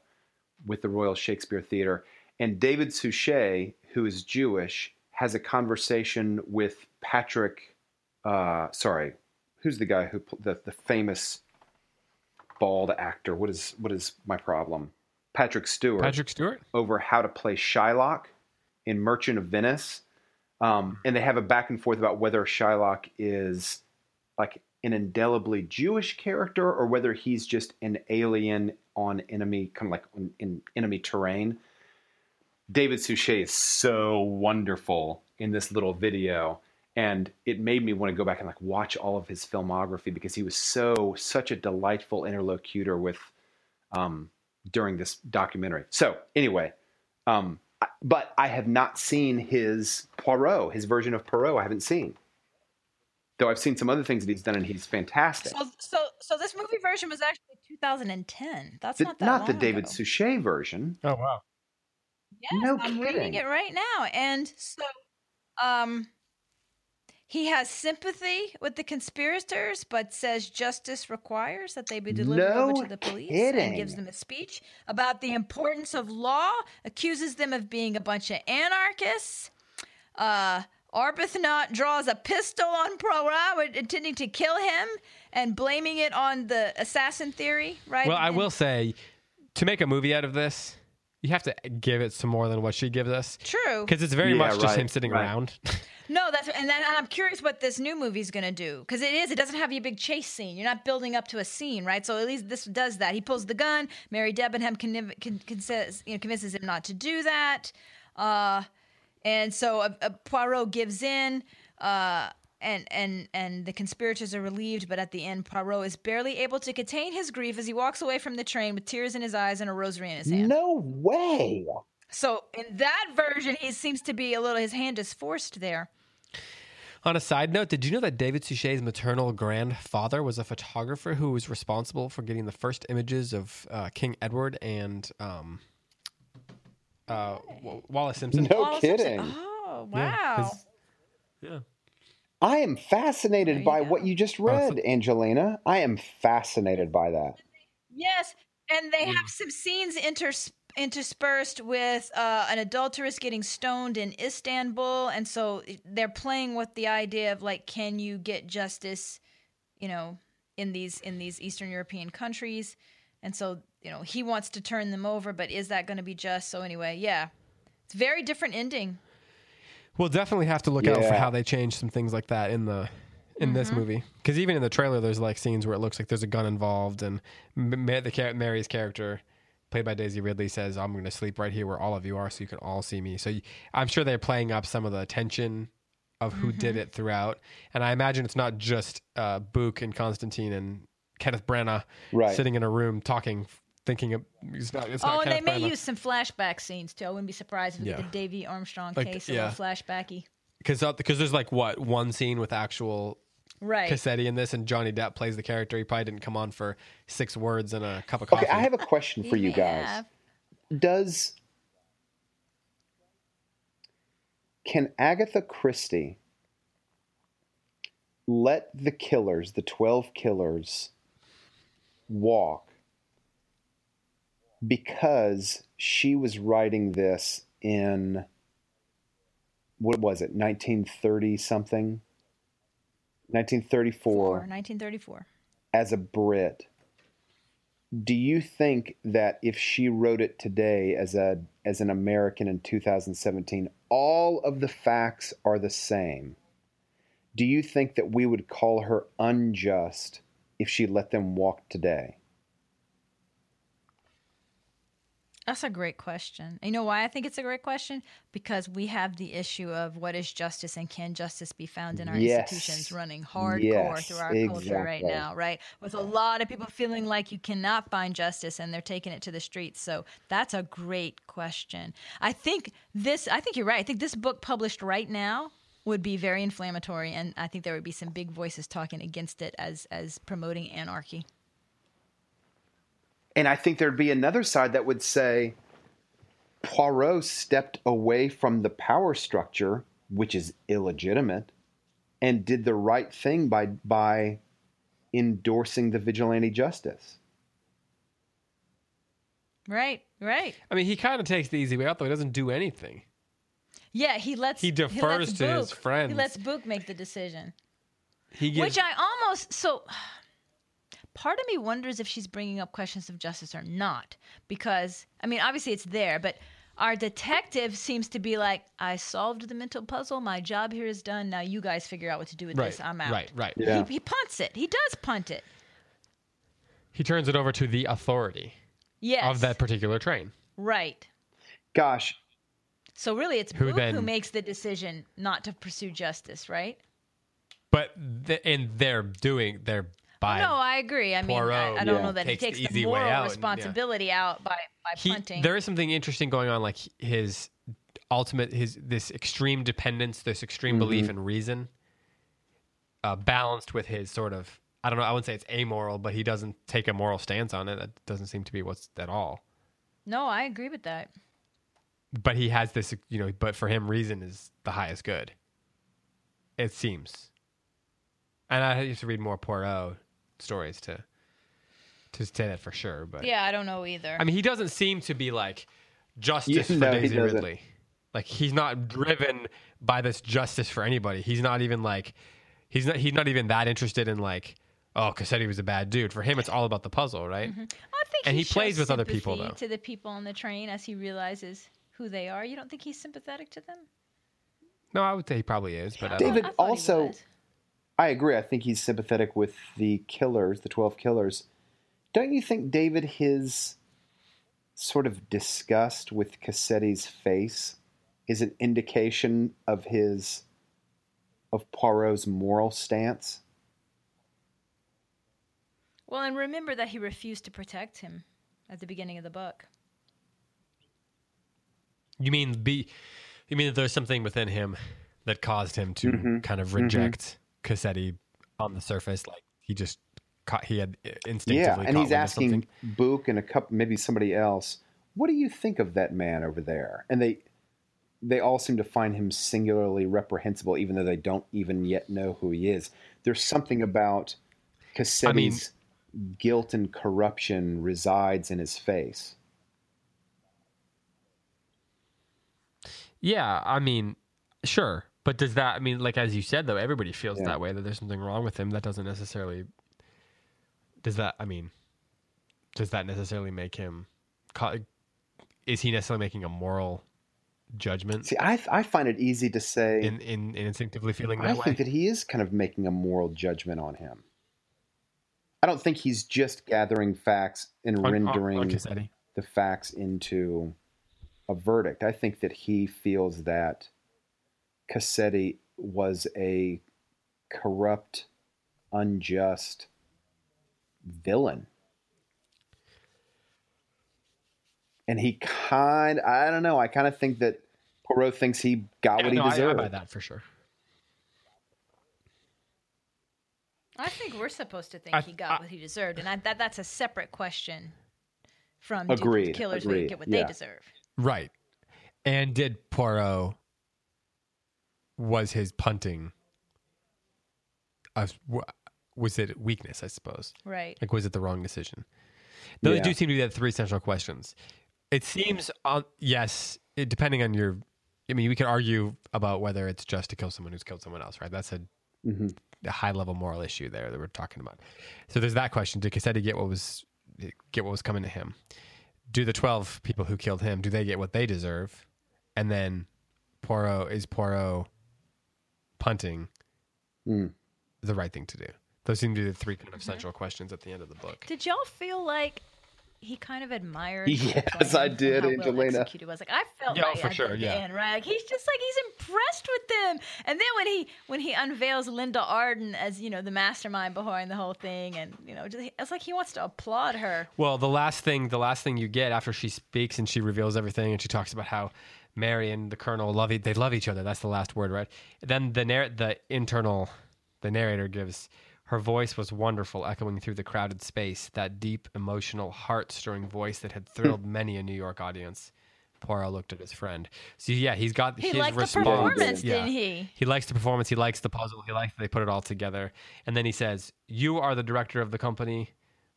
with the Royal Shakespeare Theatre. And David Suchet, who is Jewish, has a conversation with Patrick. Uh, sorry, who's the guy who the the famous bald actor? What is what is my problem? Patrick Stewart Patrick Stewart. over how to play Shylock in Merchant of Venice. Um, and they have a back and forth about whether Shylock is like an indelibly Jewish character or whether he's just an alien on enemy, kind of like in enemy terrain. David Suchet is so wonderful in this little video. And it made me want to go back and like watch all of his filmography because he was so such a delightful interlocutor with um, during this documentary. So anyway, um, but I have not seen his Poirot, his version of Poirot. I haven't seen. Though I've seen some other things that he's done, and he's fantastic. So, so, so this movie version was actually 2010. That's The- not that not the long David ago. Suchet version. Oh wow. Yes, No I'm kidding. reading it right now, and so, um, he has sympathy with the conspirators, but says justice requires that they be delivered over to the police, kidding. and gives them a speech about the importance of law. Accuses them of being a bunch of anarchists. Uh, Arbuthnot draws a pistol on Poirot, intending to kill him, and blaming it on the assassin theory. Right? Well, I And- will say, to make a movie out of this, you have to give it some more than what she gives us. True. Because it's very Yeah, much just him sitting right. around. (laughs) No, that's and then and I'm curious what this new movie's gonna do because it is. It doesn't have a big chase scene. You're not building up to a scene, right? So at least this does that. He pulls the gun. Mary Debenham con, con, con, says, you know, convinces him not to do that, uh, and so uh, uh, Poirot gives in. Uh, and, and and the conspirators are relieved, but at the end, Poirot is barely able to contain his grief as he walks away from the train with tears in his eyes and a rosary in his hand. No way. So in that version, he seems to be a little. His hand is forced there. On a side note, did you know that David Suchet's maternal grandfather was a photographer who was responsible for getting the first images of uh, King Edward and um, uh, Wallis Simpson? No Wallis Simpson- kidding. Oh Yeah, wow! 'cause- Yeah. I am fascinated by go. what you just so- read, Angelina. I am fascinated by that. Yes, and they have some scenes inters- interspersed with uh, an adulteress getting stoned in Istanbul, and so they're playing with the idea of like, can you get justice, you know, in these in these Eastern European countries? And so you know he wants to turn them over, but is that going to be just? So anyway, yeah, it's a very different ending. We'll definitely have to look out for how they change some things like that in the in this movie. Because even in the trailer, there's like scenes where it looks like there's a gun involved, and the Mary's character, played by Daisy Ridley, says, "I'm going to sleep right here where all of you are, so you can all see me." So you, I'm sure they're playing up some of the tension of who did it throughout, and I imagine it's not just uh, Bouc and Constantine and Kenneth Branagh Right. sitting in a room talking thinking of. It's not. It's Oh, not and they may use some flashback scenes too. I wouldn't be surprised if Yeah. the Davy Armstrong Like, case a yeah. little flashbacky. because because uh, there's like what one scene with actual Right. Cassetti in this, and Johnny Depp plays the character. He probably didn't come on for six words and a cup of Okay, coffee. I have a question for you guys. have. Does can Agatha Christie let the killers, the 12 killers, walk because she was writing this in what was it, 1930 something? 1934 Four, 1934. as a Brit, do you think that if she wrote it today as a as an American in 2017, all of the facts are the same? Do you think that we would call her unjust if she let them walk today? That's a great question. You know why I think it's a great question? Because we have the issue of what is justice and can justice be found in our Yes. institutions running hardcore Yes, through our culture right now, right? With a lot of people feeling like you cannot find justice and they're taking it to the streets. So that's a great question. I think this, I think you're right. I think this book published right now would be very inflammatory and I think there would be some big voices talking against it as as promoting anarchy. And I think there'd be another side that would say Poirot stepped away from the power structure, which is illegitimate, and did the right thing by by endorsing the vigilante justice. Right, right. I mean, he kind of takes the easy way out, though. He doesn't do anything. Yeah, he lets He defers lets to his friends. He lets Bouc make the decision. He gives. Which I almost so. Part of me wonders if she's bringing up questions of justice or not, because I mean, obviously it's there, but our detective seems to be like, "I solved the mental puzzle. My job here is done. Now you guys figure out what to do with right, this. I'm out." right, right. Yeah. He, he punts it. He does punt it. He turns it over to the authority Yes. of that particular train. Right. Gosh, So really, it's Who Bouc who makes the decision not to pursue justice, right? But th- and they're doing they're by No, I agree. I mean, I, Poirot, I don't yeah, know that takes he takes the, easy moral out and- yeah. responsibility out by, by he, punting. there is something interesting going on like his ultimate his this extreme dependence this extreme belief in reason uh, balanced with his sort of i don't know i wouldn't say it's amoral but he doesn't take a moral stance on it. That doesn't seem to be what's at all. No, I agree with that. but he has this you know but for him reason is the highest good. It seems. And i have to read more poirot stories to to say that for sure but Yeah, I don't know either. I mean, he doesn't seem to be like justice Yeah, for no, Daisy. Ridley. Like he's not driven by this justice for anybody. He's not even like he's not he's not even that interested in like oh Cassetti was a bad dude. For him, it's all about the puzzle, right? Mm-hmm. I think and he, he plays with other people, though. To the people on the train as he realizes who they are. You don't think he's sympathetic to them? No, I would say he probably is, but I David- I thought he also- was. I agree. I think he's sympathetic with the killers, the 12 killers. Don't you think, David, his sort of disgust with Cassetti's face is an indication of his, of Poirot's moral stance? Well, and remember that he refused to protect him at the beginning of the book. You mean be you mean that there's something within him that caused him to Mm-hmm. kind of reject Cassetti on the surface, like he just caught, he had uh, instinctively Yeah, and he's asking. Bouc and a couple, maybe somebody else, what do you think of that man over there? And they, they all seem to find him singularly reprehensible, even though they don't even yet know who he is. There's something about Cassetti's guilt and corruption resides in his face. Yeah, I mean, sure, but does that? I mean, like as you said, though, everybody feels Yeah. that way. That there's something wrong with him. That doesn't necessarily. Does that? I mean, does that necessarily make him? Is he necessarily making a moral judgment See, I, I find it easy to say. in, in, in instinctively feeling that I way? think that he is kind of making a moral judgment on him. I don't think he's just gathering facts and On- on- rendering on Cassetti. the facts into a verdict. I think that he feels that Cassetti was a corrupt, unjust villain. and he kind I don't know. I kind of think that Poirot thinks he got Yeah, what he no, I, I deserved. buy that for sure. I think we're supposed to think I- he got I- what he deserved, and I, that that's a separate question from Agreed, do killers agreed, get what yeah. they deserve. Right. And did Poirot was his punting a, was it weakness, I suppose? Right. Like was it the wrong decision? Those Yeah. do seem to be the three central questions. It seems on yes, it, depending on your I mean, we could argue about whether it's just to kill someone who's killed someone else, right? That's a, Mhm. a high level moral issue there that we're talking about. So there's that question: Did Cassetti get what was get what was coming to him? Do the twelve people who killed him do they get what they deserve? And then Poirot is Poirot punting Mm. the right thing to do? Those seem to be the three kind of central questions at the end of the book. Did y'all feel like he kind of admired? Yes, I and did, how well Angelina. executed was like I felt Yeah, like for at sure, yeah. end, right? He's just like he's impressed with them. And then when he when he unveils Linda Arden as you know the mastermind behind the whole thing, and you know just, it's like he wants to applaud her. Well, the last thing, the last thing you get after she speaks and she reveals everything, and she talks about how Mary and the Colonel love e- they love each other. That's the last word, right? Then the narr- the internal, the narrator gives her voice was wonderful, echoing through the crowded space. That deep, emotional, heart-stirring voice that had thrilled (laughs) many a New York audience. Poirot looked at his friend. So yeah, he's got He his liked the response. performance, Yeah. didn't he? He likes the performance. He likes the puzzle. He likes they put it all together. And then he says, "You are the director of the company."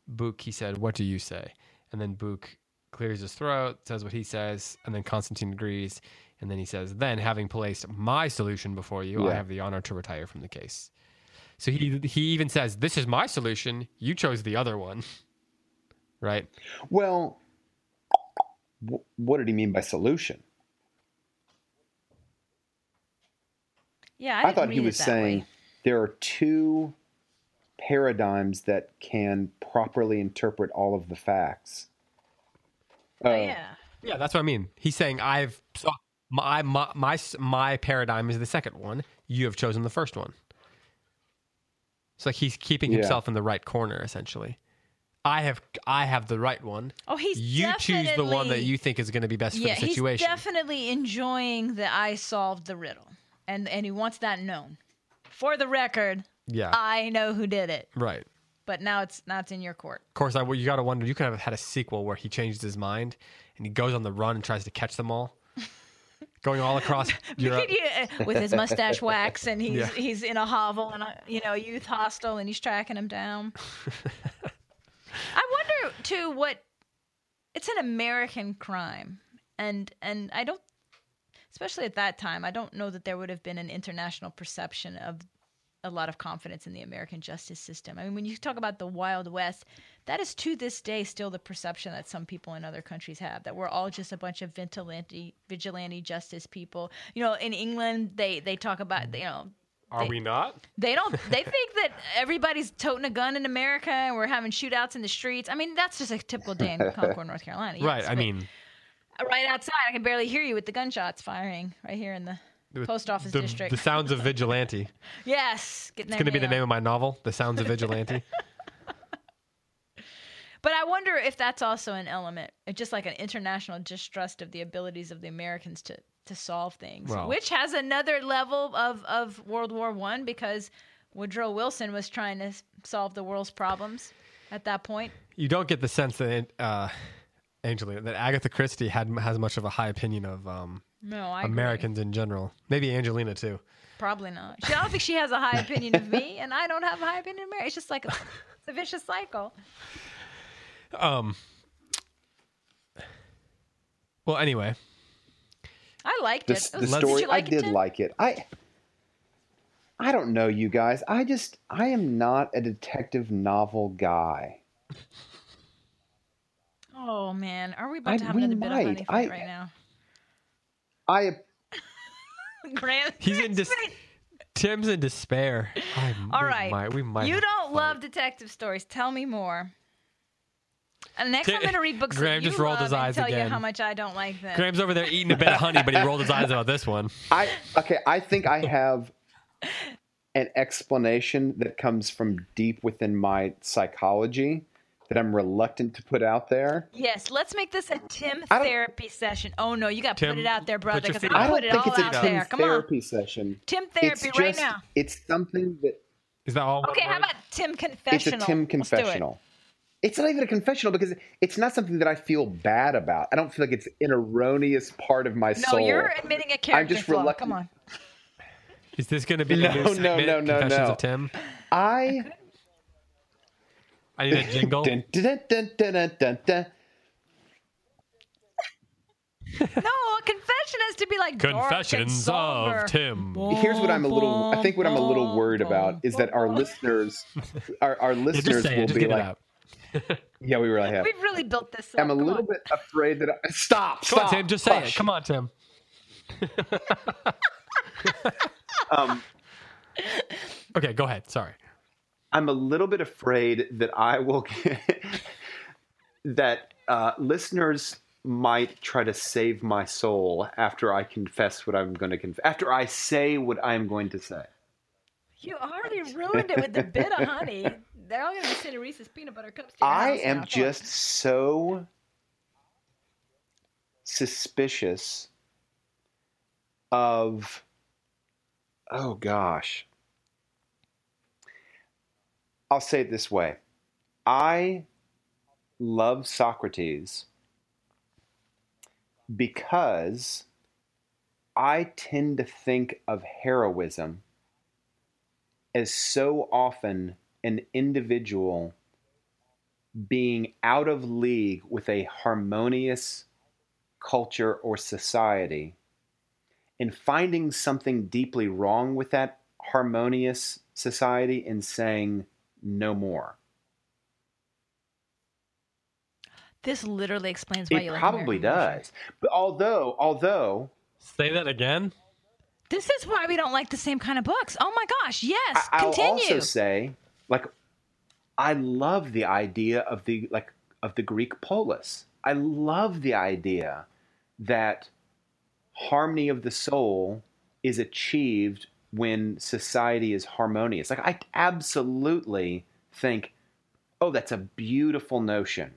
Bouc, he said, "What do you say?" And then Bouc clears his throat, says what he says, and then Constantine agrees. And then he says, "Then, having placed my solution before you, I have the honor to retire from the case." So he he even says, "This is my solution. You chose the other one." (laughs) Right? Well, wh- what did he mean by solution? Yeah, I, I, thought he was saying way. there are two paradigms that can properly interpret all of the facts. Oh, Uh, yeah. Yeah, that's what I mean. He's saying I've so my my my my paradigm is the second one. You have chosen the first one. It's like he's keeping Yeah. himself in the right corner, essentially. I have I have the right one. Oh, he's you choose the one that you think is going to be best for the situation. he's definitely enjoying that I solved the riddle, and and he wants that known. For the record, yeah, I know who did it, right. But now it's now it's in your court. Of course, I well, you got to wonder. You could have had a sequel where he changes his mind and he goes on the run and tries to catch them all, (laughs) going all across Europe. Yeah, uh, with his mustache (laughs) wax, and he's Yeah. he's in a hovel and a you know youth hostel, and he's tracking him down. (laughs) I wonder too what it's an American crime, and and I don't, especially at that time, I don't know that there would have been an international perception of a lot of confidence in the American justice system. I mean, when you talk about the Wild West, that is to this day still the perception that some people in other countries have that we're all just a bunch of vigilante vigilante justice people. You know, in England, they they talk about you know Are we not? they don't. They think that everybody's toting a gun in America and we're having shootouts in the streets. I mean, that's just a typical day in (laughs) Concord, North Carolina. yes, right. I mean, right outside, I can barely hear you with the gunshots firing right here in the post office the, district. the sounds of vigilante. (laughs) yes, It's going to be the name of my novel, The Sounds of Vigilante. (laughs) But I wonder if that's also an element, just like an international distrust of the abilities of the Americans to to solve things, Well- which has another level of of World War One because Woodrow Wilson was trying to solve the world's problems at that point. you don't get the sense that uh, Angelina that Agatha Christie had has much of a high opinion of um, No, I agree. Americans in general. Maybe Angelina too. Probably not. She, I don't think she has a high opinion of me, and I don't have a high opinion of Mary. It's just like a, it's a vicious cycle. Um. Well, anyway, I liked The, it. the Did story, you like I did Tim? like it. I I don't know, you guys. I just I am not a detective novel guy. Oh man, are we about I- to have we another bit of might. honey fight I- right now? I (laughs) Grant, he's in dis- Tim's in despair. I, All we right, might, we might. you have to don't fight. love detective stories. Tell me more. And next, Ti- I'm going to read books Graham that you just rolled love his eyes and tell you again. how much I don't like them. Graham's over there eating a Bit-O-Honey, but he rolled his eyes about this one. (laughs) I okay, I think I have an explanation that comes from deep within my psychology that I'm reluctant to put out there. Yes, let's make this a Tim therapy session. Oh no, you got to put it out there, brother, your because I up. I put don't it think all it's a Tim there. Therapy session. Tim It's therapy right now. it's something that Is that all? Okay, how word? about Tim confessional? it's a? Tim Let's it. confessional. It's not even a confessional because it's not something that I feel bad about. I don't feel like it's an erroneous part of my No, soul. you're admitting a character just flaw. reluctant- Come on. Is this going to be (laughs) No, the new no, segment, no, no, Confessions no. of Tim? I I need a (laughs) jingle. dun, dun, dun, dun, dun, dun, dun. No, a confession has to be like dark and Confessions of Tim. Here's what I'm a little. I think what I'm a little worried about is that our listeners, our, our Yeah, listeners just say will. Just be get like, it out. (laughs) yeah, we really have. We've really built this up. I'm a Come little on. bit afraid that I, stop. Come stop, on, Tim. Just say it. Come on, Tim. (laughs) Um, Okay, go ahead. Sorry. I'm a little bit afraid that I will (laughs) get, that uh, listeners might try to save my soul after I confess what I'm going to confess. After I say what I'm going to say. You already ruined it with the Bit-O-Honey. They're all going to be sending Reese's peanut butter cups I house now. am just so suspicious of oh gosh. I'll say it this way. I love Socrates because I tend to think of heroism as so often an individual being out of league with a harmonious culture or society and finding something deeply wrong with that harmonious society and saying no more. This literally explains why you It like probably American Version. does. But although although Say that again. This is why we don't like the same kind of books. Oh my gosh, yes. I, I'll Continue. also say like I love the idea of the like of the Greek polis. I love the idea that harmony of the soul is achieved when society is harmonious. Like I absolutely think, oh, that's a beautiful notion.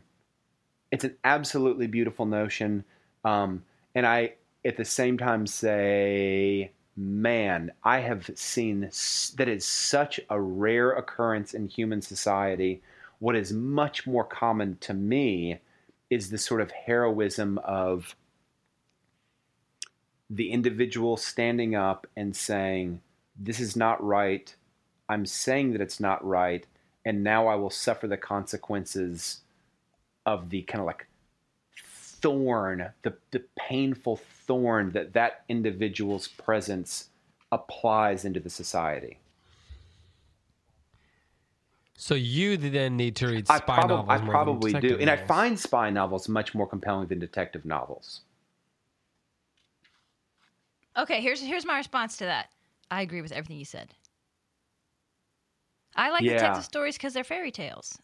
It's an absolutely beautiful notion, um, and I at the same time say, man, I have seen that is such a rare occurrence in human society. What is much more common to me is the sort of heroism of the individual standing up and saying, This is not right. I'm saying that it's not right. And now I will suffer the consequences of the kind of like thorn, the, the painful thorn that that individual's presence applies into the society. So you then need to read I, spy prob- novels. I more than probably do. detective And I find spy novels much more compelling than detective novels. Okay, here's here's my response to that. I agree with everything you said. I like Yeah. detective stories because they're fairy tales.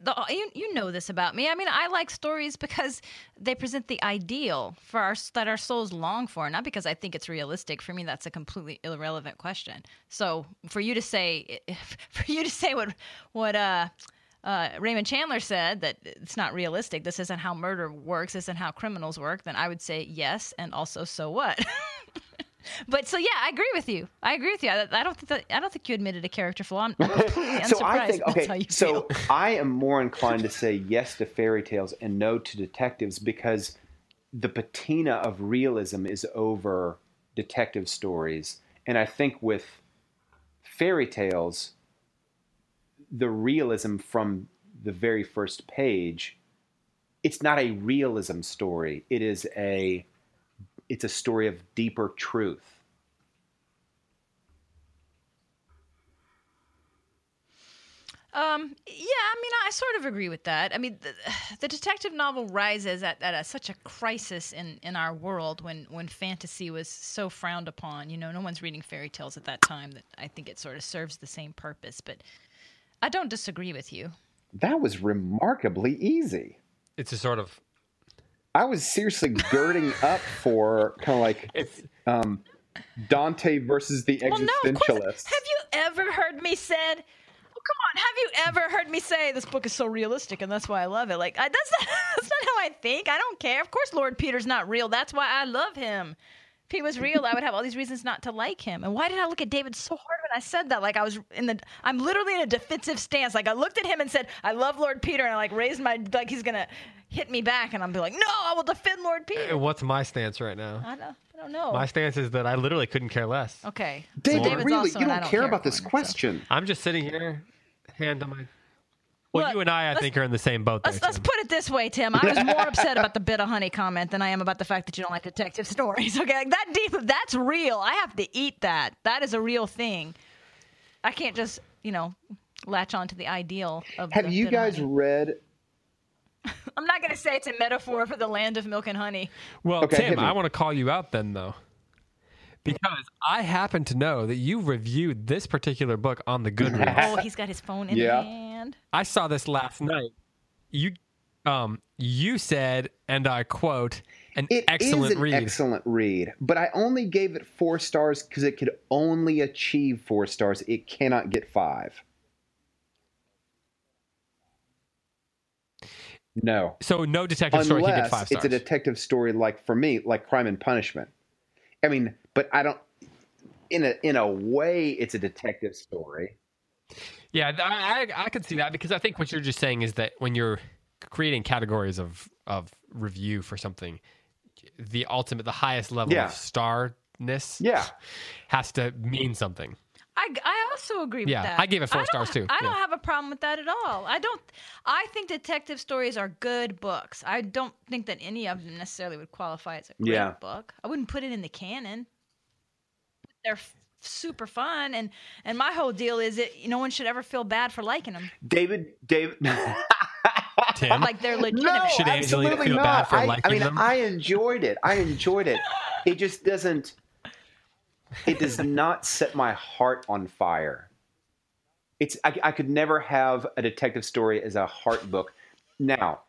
The, you, you know this about me. I mean, I like stories because they present the ideal for our that our souls long for, not because I think it's realistic. For me, that's a completely irrelevant question. So, for you to say, (laughs) for you to say what what uh, uh, Raymond Chandler said that it's not realistic. This isn't how murder works. This isn't how criminals work. Then I would say yes, and also so what. (laughs) But so yeah, I agree with you. I agree with you. I, I don't think that, I don't think you admitted a character flaw. I'm, I'm completely (laughs) so I think okay. you So feel. I am more inclined to say yes to fairy tales and no to detectives because the patina of realism is over detective stories, and I think with fairy tales, the realism from the very first page, it's not a realism story. It is a it's a story of deeper truth. Um, yeah, I mean, I sort of agree with that. I mean, the, (sighs) the detective novel rises at, at a, such a crisis in, in our world when, when fantasy was so frowned upon. You know, no one's reading fairy tales at that time. That I think it sort of serves the same purpose. But I don't disagree with you. That was remarkably easy. It's a sort of I was seriously girding up for kind of like um, Dante versus the Well, no, existentialist. course. Have you ever heard me said? Oh, come on. Have you ever heard me say this book is so realistic and that's why I love it? Like, I, that's, not, (laughs) that's not how I think. I don't care. Of course, Lord Peter's not real. That's why I love him. If he was real, I would have all these reasons not to like him. And why did I look at David so hard when I said that? Like, I was in the, I'm literally in a defensive stance. Like, I looked at him and said, I love Lord Peter. And I like raised my, like, he's going to hit me back. And I'm be like, no, I will defend Lord uh, Peter. What's my stance right now? I don't, I don't know. My stance is that I literally couldn't care less. okay. David, David's really, you don't, don't care, care about this corner, so. question. I'm just sitting here, hand on my. Well, Look, you and I, I think, are in the same boat. There, Let's, let's put it this way, Tim. I was more (laughs) upset about the Bit-O-Honey comment than I am about the fact that you don't like detective (laughs) stories. Okay, like that deep. That's real. I have to eat that. That is a real thing. I can't just you know latch on to the ideal of. Have the you bit of guys honey. read? (laughs) I'm not going to say it's a metaphor for the land of milk and honey. Well, Okay, Tim. I want to call you out then, though, because I happen to know that you reviewed this particular book on the Goodreads. Oh, he's got his phone in Yeah. Hand. I saw this last night. You, um, you said, and I quote, "An It is excellent an read." excellent read, but I only gave it four stars because it could only achieve four stars. It cannot get five. No, so no detective story can get unless five it's a detective story like for me, like Crime and Punishment. I mean, but I don't. In a in a way, it's a detective story. Yeah, I, I I could see that because I think what you're just saying is that when you're creating categories of of review for something, the ultimate, the highest level Yeah. of starness, Yeah. (laughs) has to mean something. I, I also agree Yeah, with that. I gave it four stars, too. I don't have a problem with that at all. I don't. I think detective stories are good books. I don't think that any of them necessarily would qualify as a great Yeah. book. I wouldn't put it in the canon. They're f- super fun, and and my whole deal is that no one should ever feel bad for liking them. David, David. (laughs) Tim, Like they're No, legitimate. Should Angelina absolutely feel not. bad for I, I mean, them? I enjoyed it. I enjoyed it. It just doesn't. It does not set my heart on fire. It's. I, I could never have a detective story as a heart book. Now,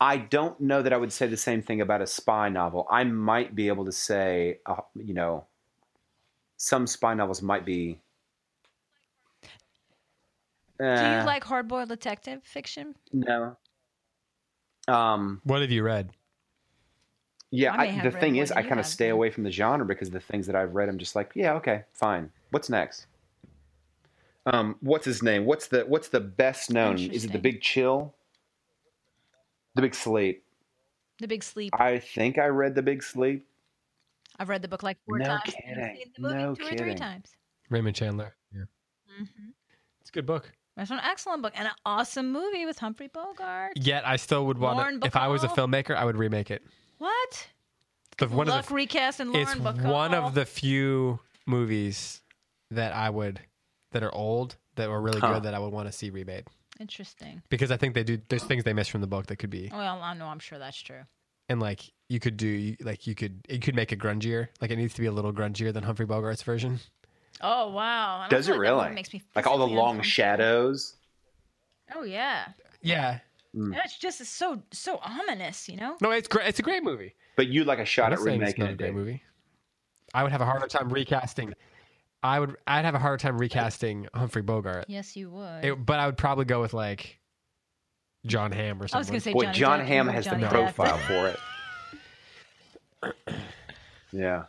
I don't know that I would say the same thing about a spy novel. I might be able to say, uh, you know, some spy novels might be. Do Eh, you like hardboiled detective fiction? no? Um. what have you read? Yeah, I I, the read thing is, I kind of stay away from the genre because the things that I've read, I'm just like, yeah, okay, fine. What's next? Um, what's his name? What's the What's the best known? Is it the Big Chill? The Big Sleep. The Big Sleep. I think I read the Big Sleep. I've read the book like four No times. and kidding. seen the movie No two or three kidding. times. Raymond Chandler. Yeah, Mm-hmm. it's a good book. That's an excellent book and an awesome movie with Humphrey Bogart. Yet I still would want Lauren to. If I was a filmmaker, I would remake it. What? The one Luck of the, recast and Lauren it's Bacall. one of the few movies that I would that are old that were really Huh. good that I would want to see remade Interesting. because I think they do. There's things they miss from the book that could be Well, I know. I'm sure that's true. and like you could do like you could you could make it grungier. Like it needs to be a little grungier than Humphrey Bogart's version. Oh wow! Does it like really? Makes me Like all the long shadows. Oh yeah. Yeah. Mm. Yeah, It's just so so ominous, you know. No, it's great. It's a great movie. But you'd like a shot I'm at not it's remaking not a great movie. I would have a harder time recasting. I would. I'd have a harder time recasting Humphrey Bogart. Yes, you would. It- but I would probably go with like Jon Hamm or something. I was going to say Boy, Jon Hamm has Johnny the Depp. profile for it. (laughs) Yeah.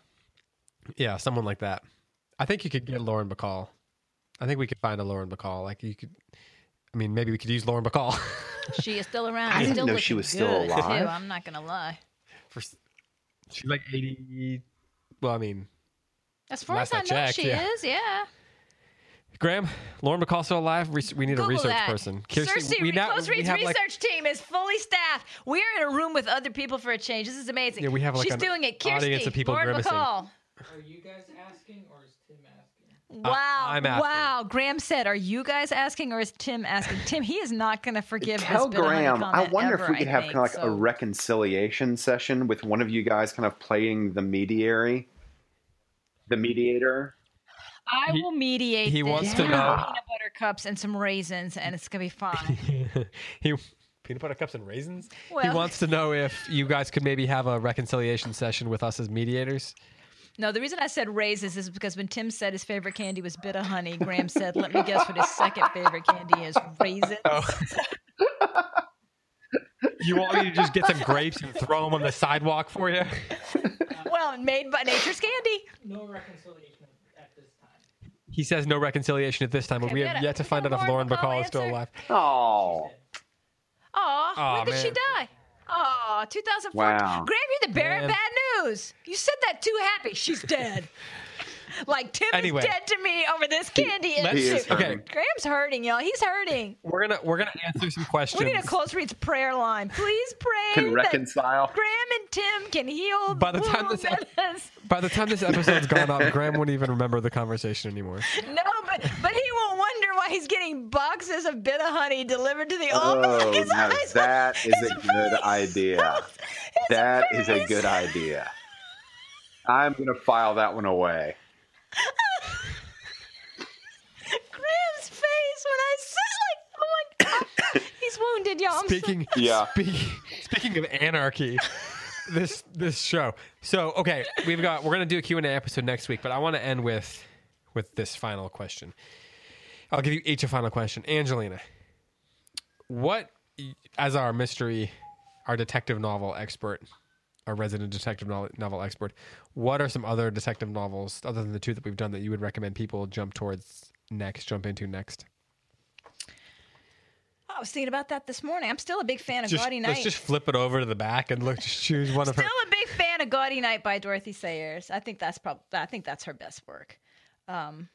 Yeah, someone like that. I think you could get Lauren Bacall. I think we could find a Lauren Bacall. Like you could. I mean, maybe we could use Lauren Bacall. (laughs) She is still around. I didn't still know she was still alive. Too. I'm not going to lie. For, she's like eighty. Well, I mean, As far as I I know, checked, she yeah. is. Yeah. Graham, Lauren Bacall still alive. We, we need Google a research that. person. Cersei, we now Close we Reads have research like team is fully staffed. We're in a room with other people for a change. This is amazing. Yeah, we have, like, She's an doing it. Kirsty, audience of people Lauren grimacing. Bacall. Are you guys asking or is Tim asking? Wow. I'm asking. wow. Graham said, Are you guys asking or is Tim asking? (sighs) Tim, he is not going to forgive Tell this Bit-O-Honey Graham. I wonder ever, if we could I have think, kind of like a reconciliation session with one of you guys kind of playing the mediary, the mediator. I He- will mediate. he this wants with to know- peanut butter cups and some raisins, and it's gonna be fine. (laughs) he peanut butter cups and raisins. he wants to know if you guys could maybe have a reconciliation session with us as mediators. No, the reason I said raisins is because when Tim said his favorite candy was Bit-O-Honey, Graham said, "Let me guess what his second favorite candy is: raisins." Oh. (laughs) You want me to just get some grapes and throw them on the sidewalk for you? Well, made by Nature's Candy. No reconciliation at this time. He says no reconciliation at this time, but Okay, we we have gotta- yet to find out if Lauren Lauren Bacall Bacall is still alive. Oh, Aw, Aw, when did she die? Aw, 2004. Wow. Graham, you're the bearer of bad news. You said that too happy. She's dead. (laughs) like Tim Anyway. is dead to me over this candy Let's- He issue. is. Okay. Graham's hurting, y'all. He's hurting. We're gonna we're gonna answer some questions. We need a close reads prayer line. Please pray can that reconcile. Graham and Tim can heal. By the time this ep- By the time this episode's gone up, (laughs) Graham won't even remember the conversation anymore. no, but but he will wonder why he's getting boxes of Bit-O-Honey delivered to the Oh, office. His now eyes- that is his a good idea. (laughs) His That is a good idea. I'm gonna file that one away. Graham's face when I said like, oh my god, he's wounded, y'all. I'm so- Speaking Yeah. speaking speaking of anarchy, this this show. So okay, we've got we're gonna do a Q and A episode next week, but I want to end with with this final question. I'll give you each a final question, Angelina. What, as our mystery, our detective novel expert, our resident detective novel, novel expert, what are some other detective novels other than the two that we've done that you would recommend people jump towards next, jump into next? I was thinking about that this morning. I'm still a big fan of Just, Gaudy Night. let's just flip it over to the back and look. Just choose one of her. Still a big fan of Gaudy Night by Dorothy Sayers. I think that's probably I think that's her best work. Um,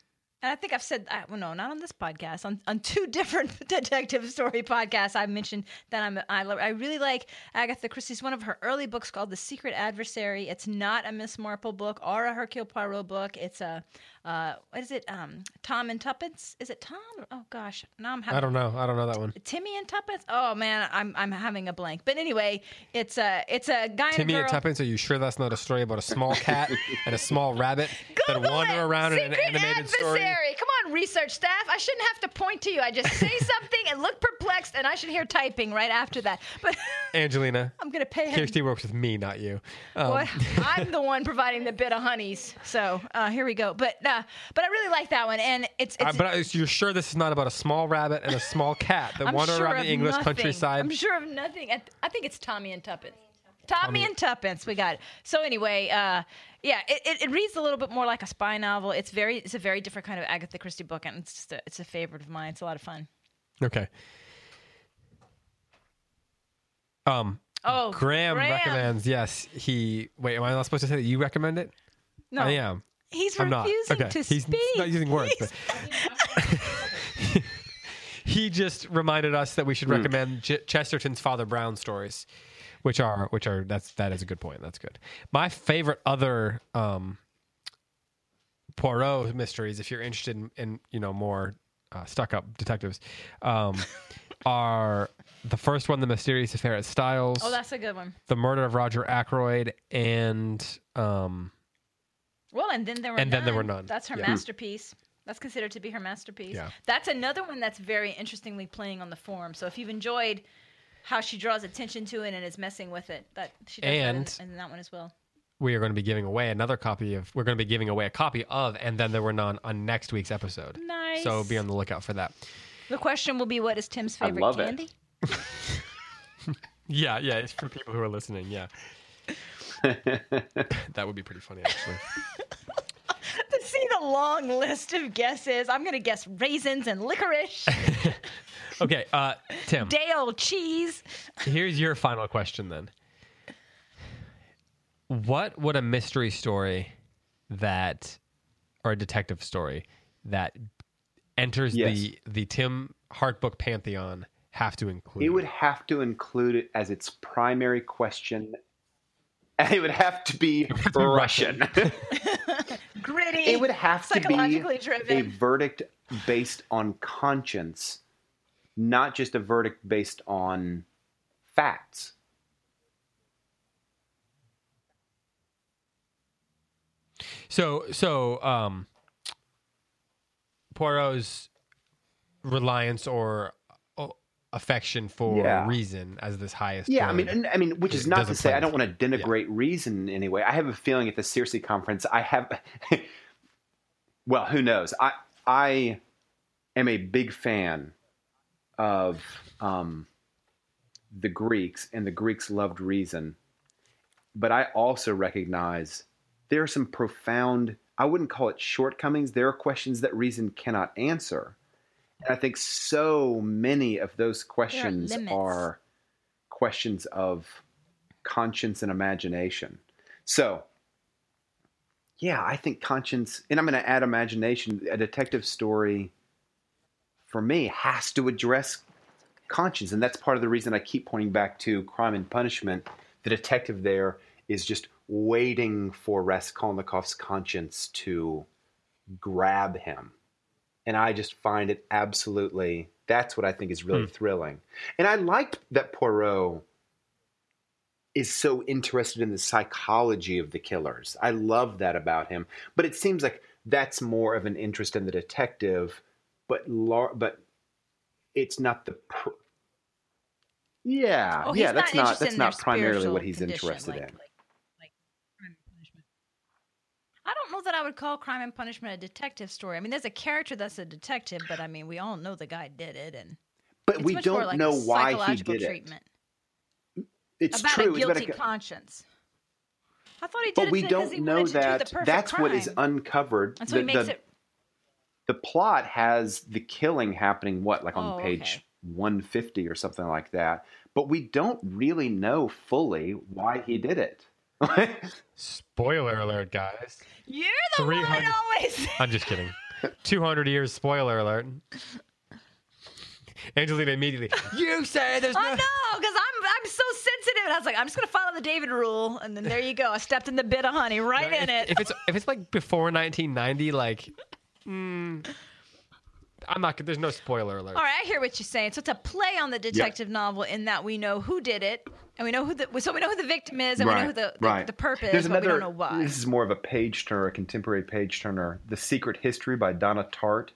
and I think I've said I, well, no, not on this podcast. On on two (laughs) different detective story podcasts, I mentioned that I'm I, I really like Agatha Christie's one of her early books called The Secret Adversary. It's not a Miss Marple book or a Hercule Poirot book. It's a uh, what is it? Um, Tom and Tuppence. Is it Tom? Oh gosh, now I'm having I don't know. I don't know that one. Timmy and Tuppence. Oh man, I'm I'm having a blank. But anyway, it's a it's a guy Timmy and and a girl. Tuppence, are you sure that's not a story about a small (laughs) cat and a small rabbit that wander it. around in an Secret animated story? Come on, research staff. I shouldn't have to point to you. I just say (laughs) something and look perplexed, and I should hear typing right after that. But (laughs) Angelina, I'm gonna pay him. Kirsty works with me, not you. Um, I'm the one providing the Bit-O-Honeys. So uh, here we go. But uh, but I really like that one, and it's uh, but I- you're sure this is not about a small rabbit and a small cat that (laughs) wander sure around the English nothing. countryside? I'm sure of nothing. I, I think it's Tommy and Tuppence. Tommy, Tommy- and Tuppence. We got it. So anyway, uh, yeah, it, it, it reads a little bit more like a spy novel. It's very, it's a very different kind of Agatha Christie book, and it's just a, it's a favorite of mine. It's a lot of fun. Okay. Um, Oh, Graham, recommends. Yes, he. Wait, am I not supposed to say that you recommend it? No, I am. He's I'm not. refusing Okay, to he's speak. not using words. But (laughs) (laughs) he just reminded us that we should recommend Ch- Chesterton's Father Brown stories, which are which are that's that is a good point. That's good. My favorite other um, Poirot mysteries, if you're interested in, in you know more uh, stuck up detectives, um, (laughs) are the first one, The Mysterious Affair at Styles, oh, that's a good one. The Murder of Roger Ackroyd, and um, Well, and then there were And none. Then There Were None. That's her Yeah. masterpiece. That's considered to be her masterpiece. Yeah. That's another one that's very interestingly playing on the form. So if you've enjoyed how she draws attention to it and is messing with it, that she does And- that in, in that one as well. we are going to be giving away another copy of we're going to be giving away a copy of and then there were none on next week's episode Nice. so be on the lookout for that The question will be, what is Tim's I favorite love it. candy? (laughs) yeah yeah it's for people who are listening yeah (laughs) that would be pretty funny actually (laughs) to see the long list of guesses, I'm going to guess raisins and licorice, (laughs) okay uh tim day old cheese. here's your final question then what would a mystery story that or a detective story that enters Yes. the the tim hartbook pantheon have to include It would have to include it as its primary question. And it would have to be Russian. (laughs) Gritty. it would have to be psychologically a verdict based on conscience, not just a verdict based on facts. So so um Poirot's reliance or affection for Yeah. reason as this highest. Yeah, I mean, I mean, which is not to say I don't want to denigrate reason in any way. I have a feeling at the Circe conference, I have. (laughs) well, who knows? I I am a big fan of um, the Greeks, and the Greeks loved reason. But I also recognize there are some profound. I wouldn't call it shortcomings. There are questions that reason cannot answer. And I think so many of those questions limits. are questions of conscience and imagination. So, yeah, I think conscience, and I'm going to add imagination. A detective story, for me, has to address conscience, and that's part of the reason I keep pointing back to Crime and Punishment. The detective there is just waiting for Raskolnikov's conscience to grab him and I just find it absolutely. That's what I think is really Hmm. thrilling, and I liked that Poirot is so interested in the psychology of the killers. I love that about him, but it seems like that's more of an interest in the detective, but lar- but it's not the. Pr- yeah, Oh, yeah, that's not interested that's not primarily what he's interested like- in. like- like Crime and Punishment. I don't know that I would call Crime and Punishment a detective story. I mean, there's a character that's a detective, but I mean, we all know the guy did it, and But we don't like know why he did treatment it. It's about true. a it's about guilty a, conscience. I thought he did but it we don't he know do that. perfect That's what is uncovered. And so he The- makes the- it. the plot has the killing happening what like on Oh, page okay. 150 or something like that but we don't really know fully why he did it spoiler alert, guys. You're the one always. (laughs) I'm just kidding. 200 years. Spoiler alert. Angelina immediately. You say there's I know, because I'm I'm so sensitive. And I was like, I'm just gonna follow the David rule, and then there you go. I stepped in the Bit-O-Honey right if, in it. If it's if it's like before 1990, like, mm, I'm not. There's no spoiler alert. All right, I hear what you're saying. So it's a play on the detective novel in that we know who did it, and we know who the so we know who the victim is, and we know who the, the, the purpose, There's but another, we don't know why. This is more of a page turner, a contemporary page turner. The Secret History by Donna Tartt,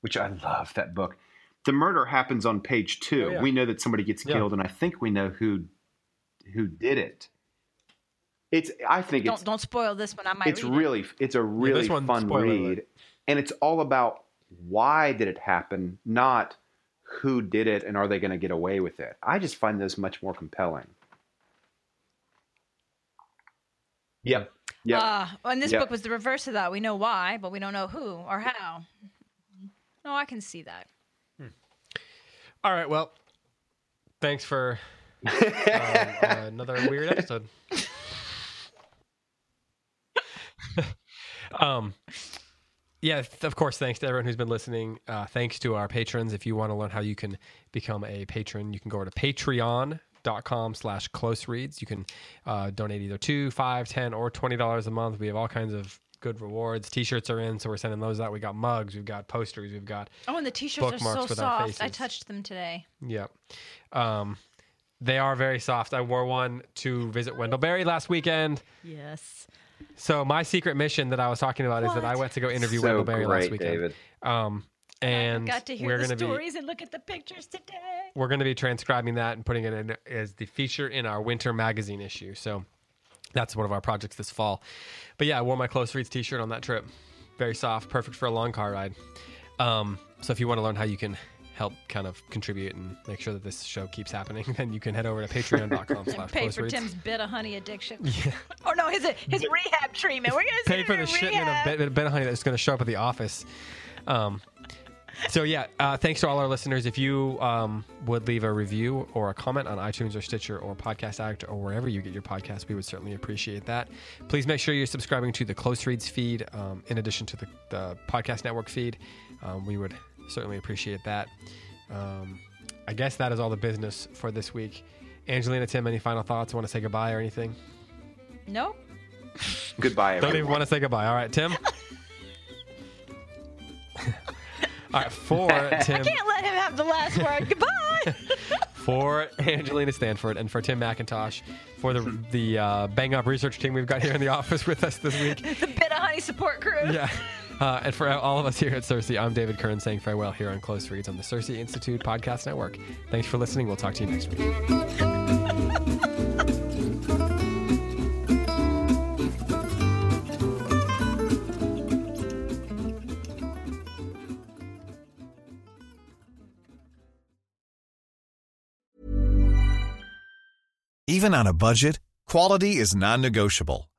which I love that book. The murder happens on page two. Oh, yeah. We know that somebody gets Yeah. killed, and I think we know who who did it. It's. I think it's Don't don't spoil this one. I might. it's read it. really it's a really this one, fun read alert. and it's all about why did it happen not who did it and are they going to get away with it i just find those much more compelling yep Yeah. Uh, and this Yep. book was the reverse of that. We know why, but we don't know who or how. No, I can see that. All right. Well, thanks for um, uh, another weird episode. (laughs) um, yeah, of course. Thanks to everyone who's been listening. Uh, thanks to our patrons. If you want to learn how you can become a patron, you can go over to Patreon.com slash close reads. You can uh, donate either two, five, ten, or twenty dollars a month. We have all kinds of good rewards. T-shirts are in, so we're sending those out. We got mugs, we've got posters, we've got Oh, and the t-shirts are so soft. I touched them today. Yep. Um, they are very soft. I wore one to visit Wendell Berry last weekend. Yes. So my secret mission that I was talking about is that I went to go interview so Wendell Berry last great weekend. david Um, and Got to hear we're the gonna be stories and look at the pictures today. we're going to be transcribing that and putting it in as the feature in our winter magazine issue. So that's one of our projects this fall. But yeah, I wore my close reads T-shirt on that trip. Very soft, perfect for a long car ride. Um, so if you want to learn how you can help kind of contribute and make sure that this show keeps happening, (laughs) then you can head over to patreon.com (laughs) slash And pay for reads. Tim's Bit-O-Honey addiction. (laughs) Oh no, his his rehab treatment. We're gonna Pay for the to shipment of rehab. bit, Bit-O-Honey that's going to show up at the office. Um, so yeah, uh, thanks to all our listeners. If you um, would leave a review or a comment on iTunes or Stitcher or Podcast Addict or wherever you get your podcast, we would certainly appreciate that. Please make sure you're subscribing to the Close Reads feed um, in addition to the, the Podcast Network feed. Um, we would certainly appreciate that. Um, I guess that is all the business for this week. Angelina, Tim, any final thoughts? Want to say goodbye or anything? No. (laughs) goodbye Don't even want to say goodbye. All right, Tim. (laughs) All right, for (laughs) Tim, I Can't let him have the last word. Goodbye. for Angelina Stanford, and for Tim McIntosh, for the the uh, bang up research team we've got here in the office with us this week. the Bit-O-Honey support crew. Yeah. Uh, and for all of us here at Circe, I'm David Kern saying farewell here on Close Reads on the Circe Institute Podcast Network. Thanks for listening. We'll talk to you next week. Even on a budget, quality is non-negotiable.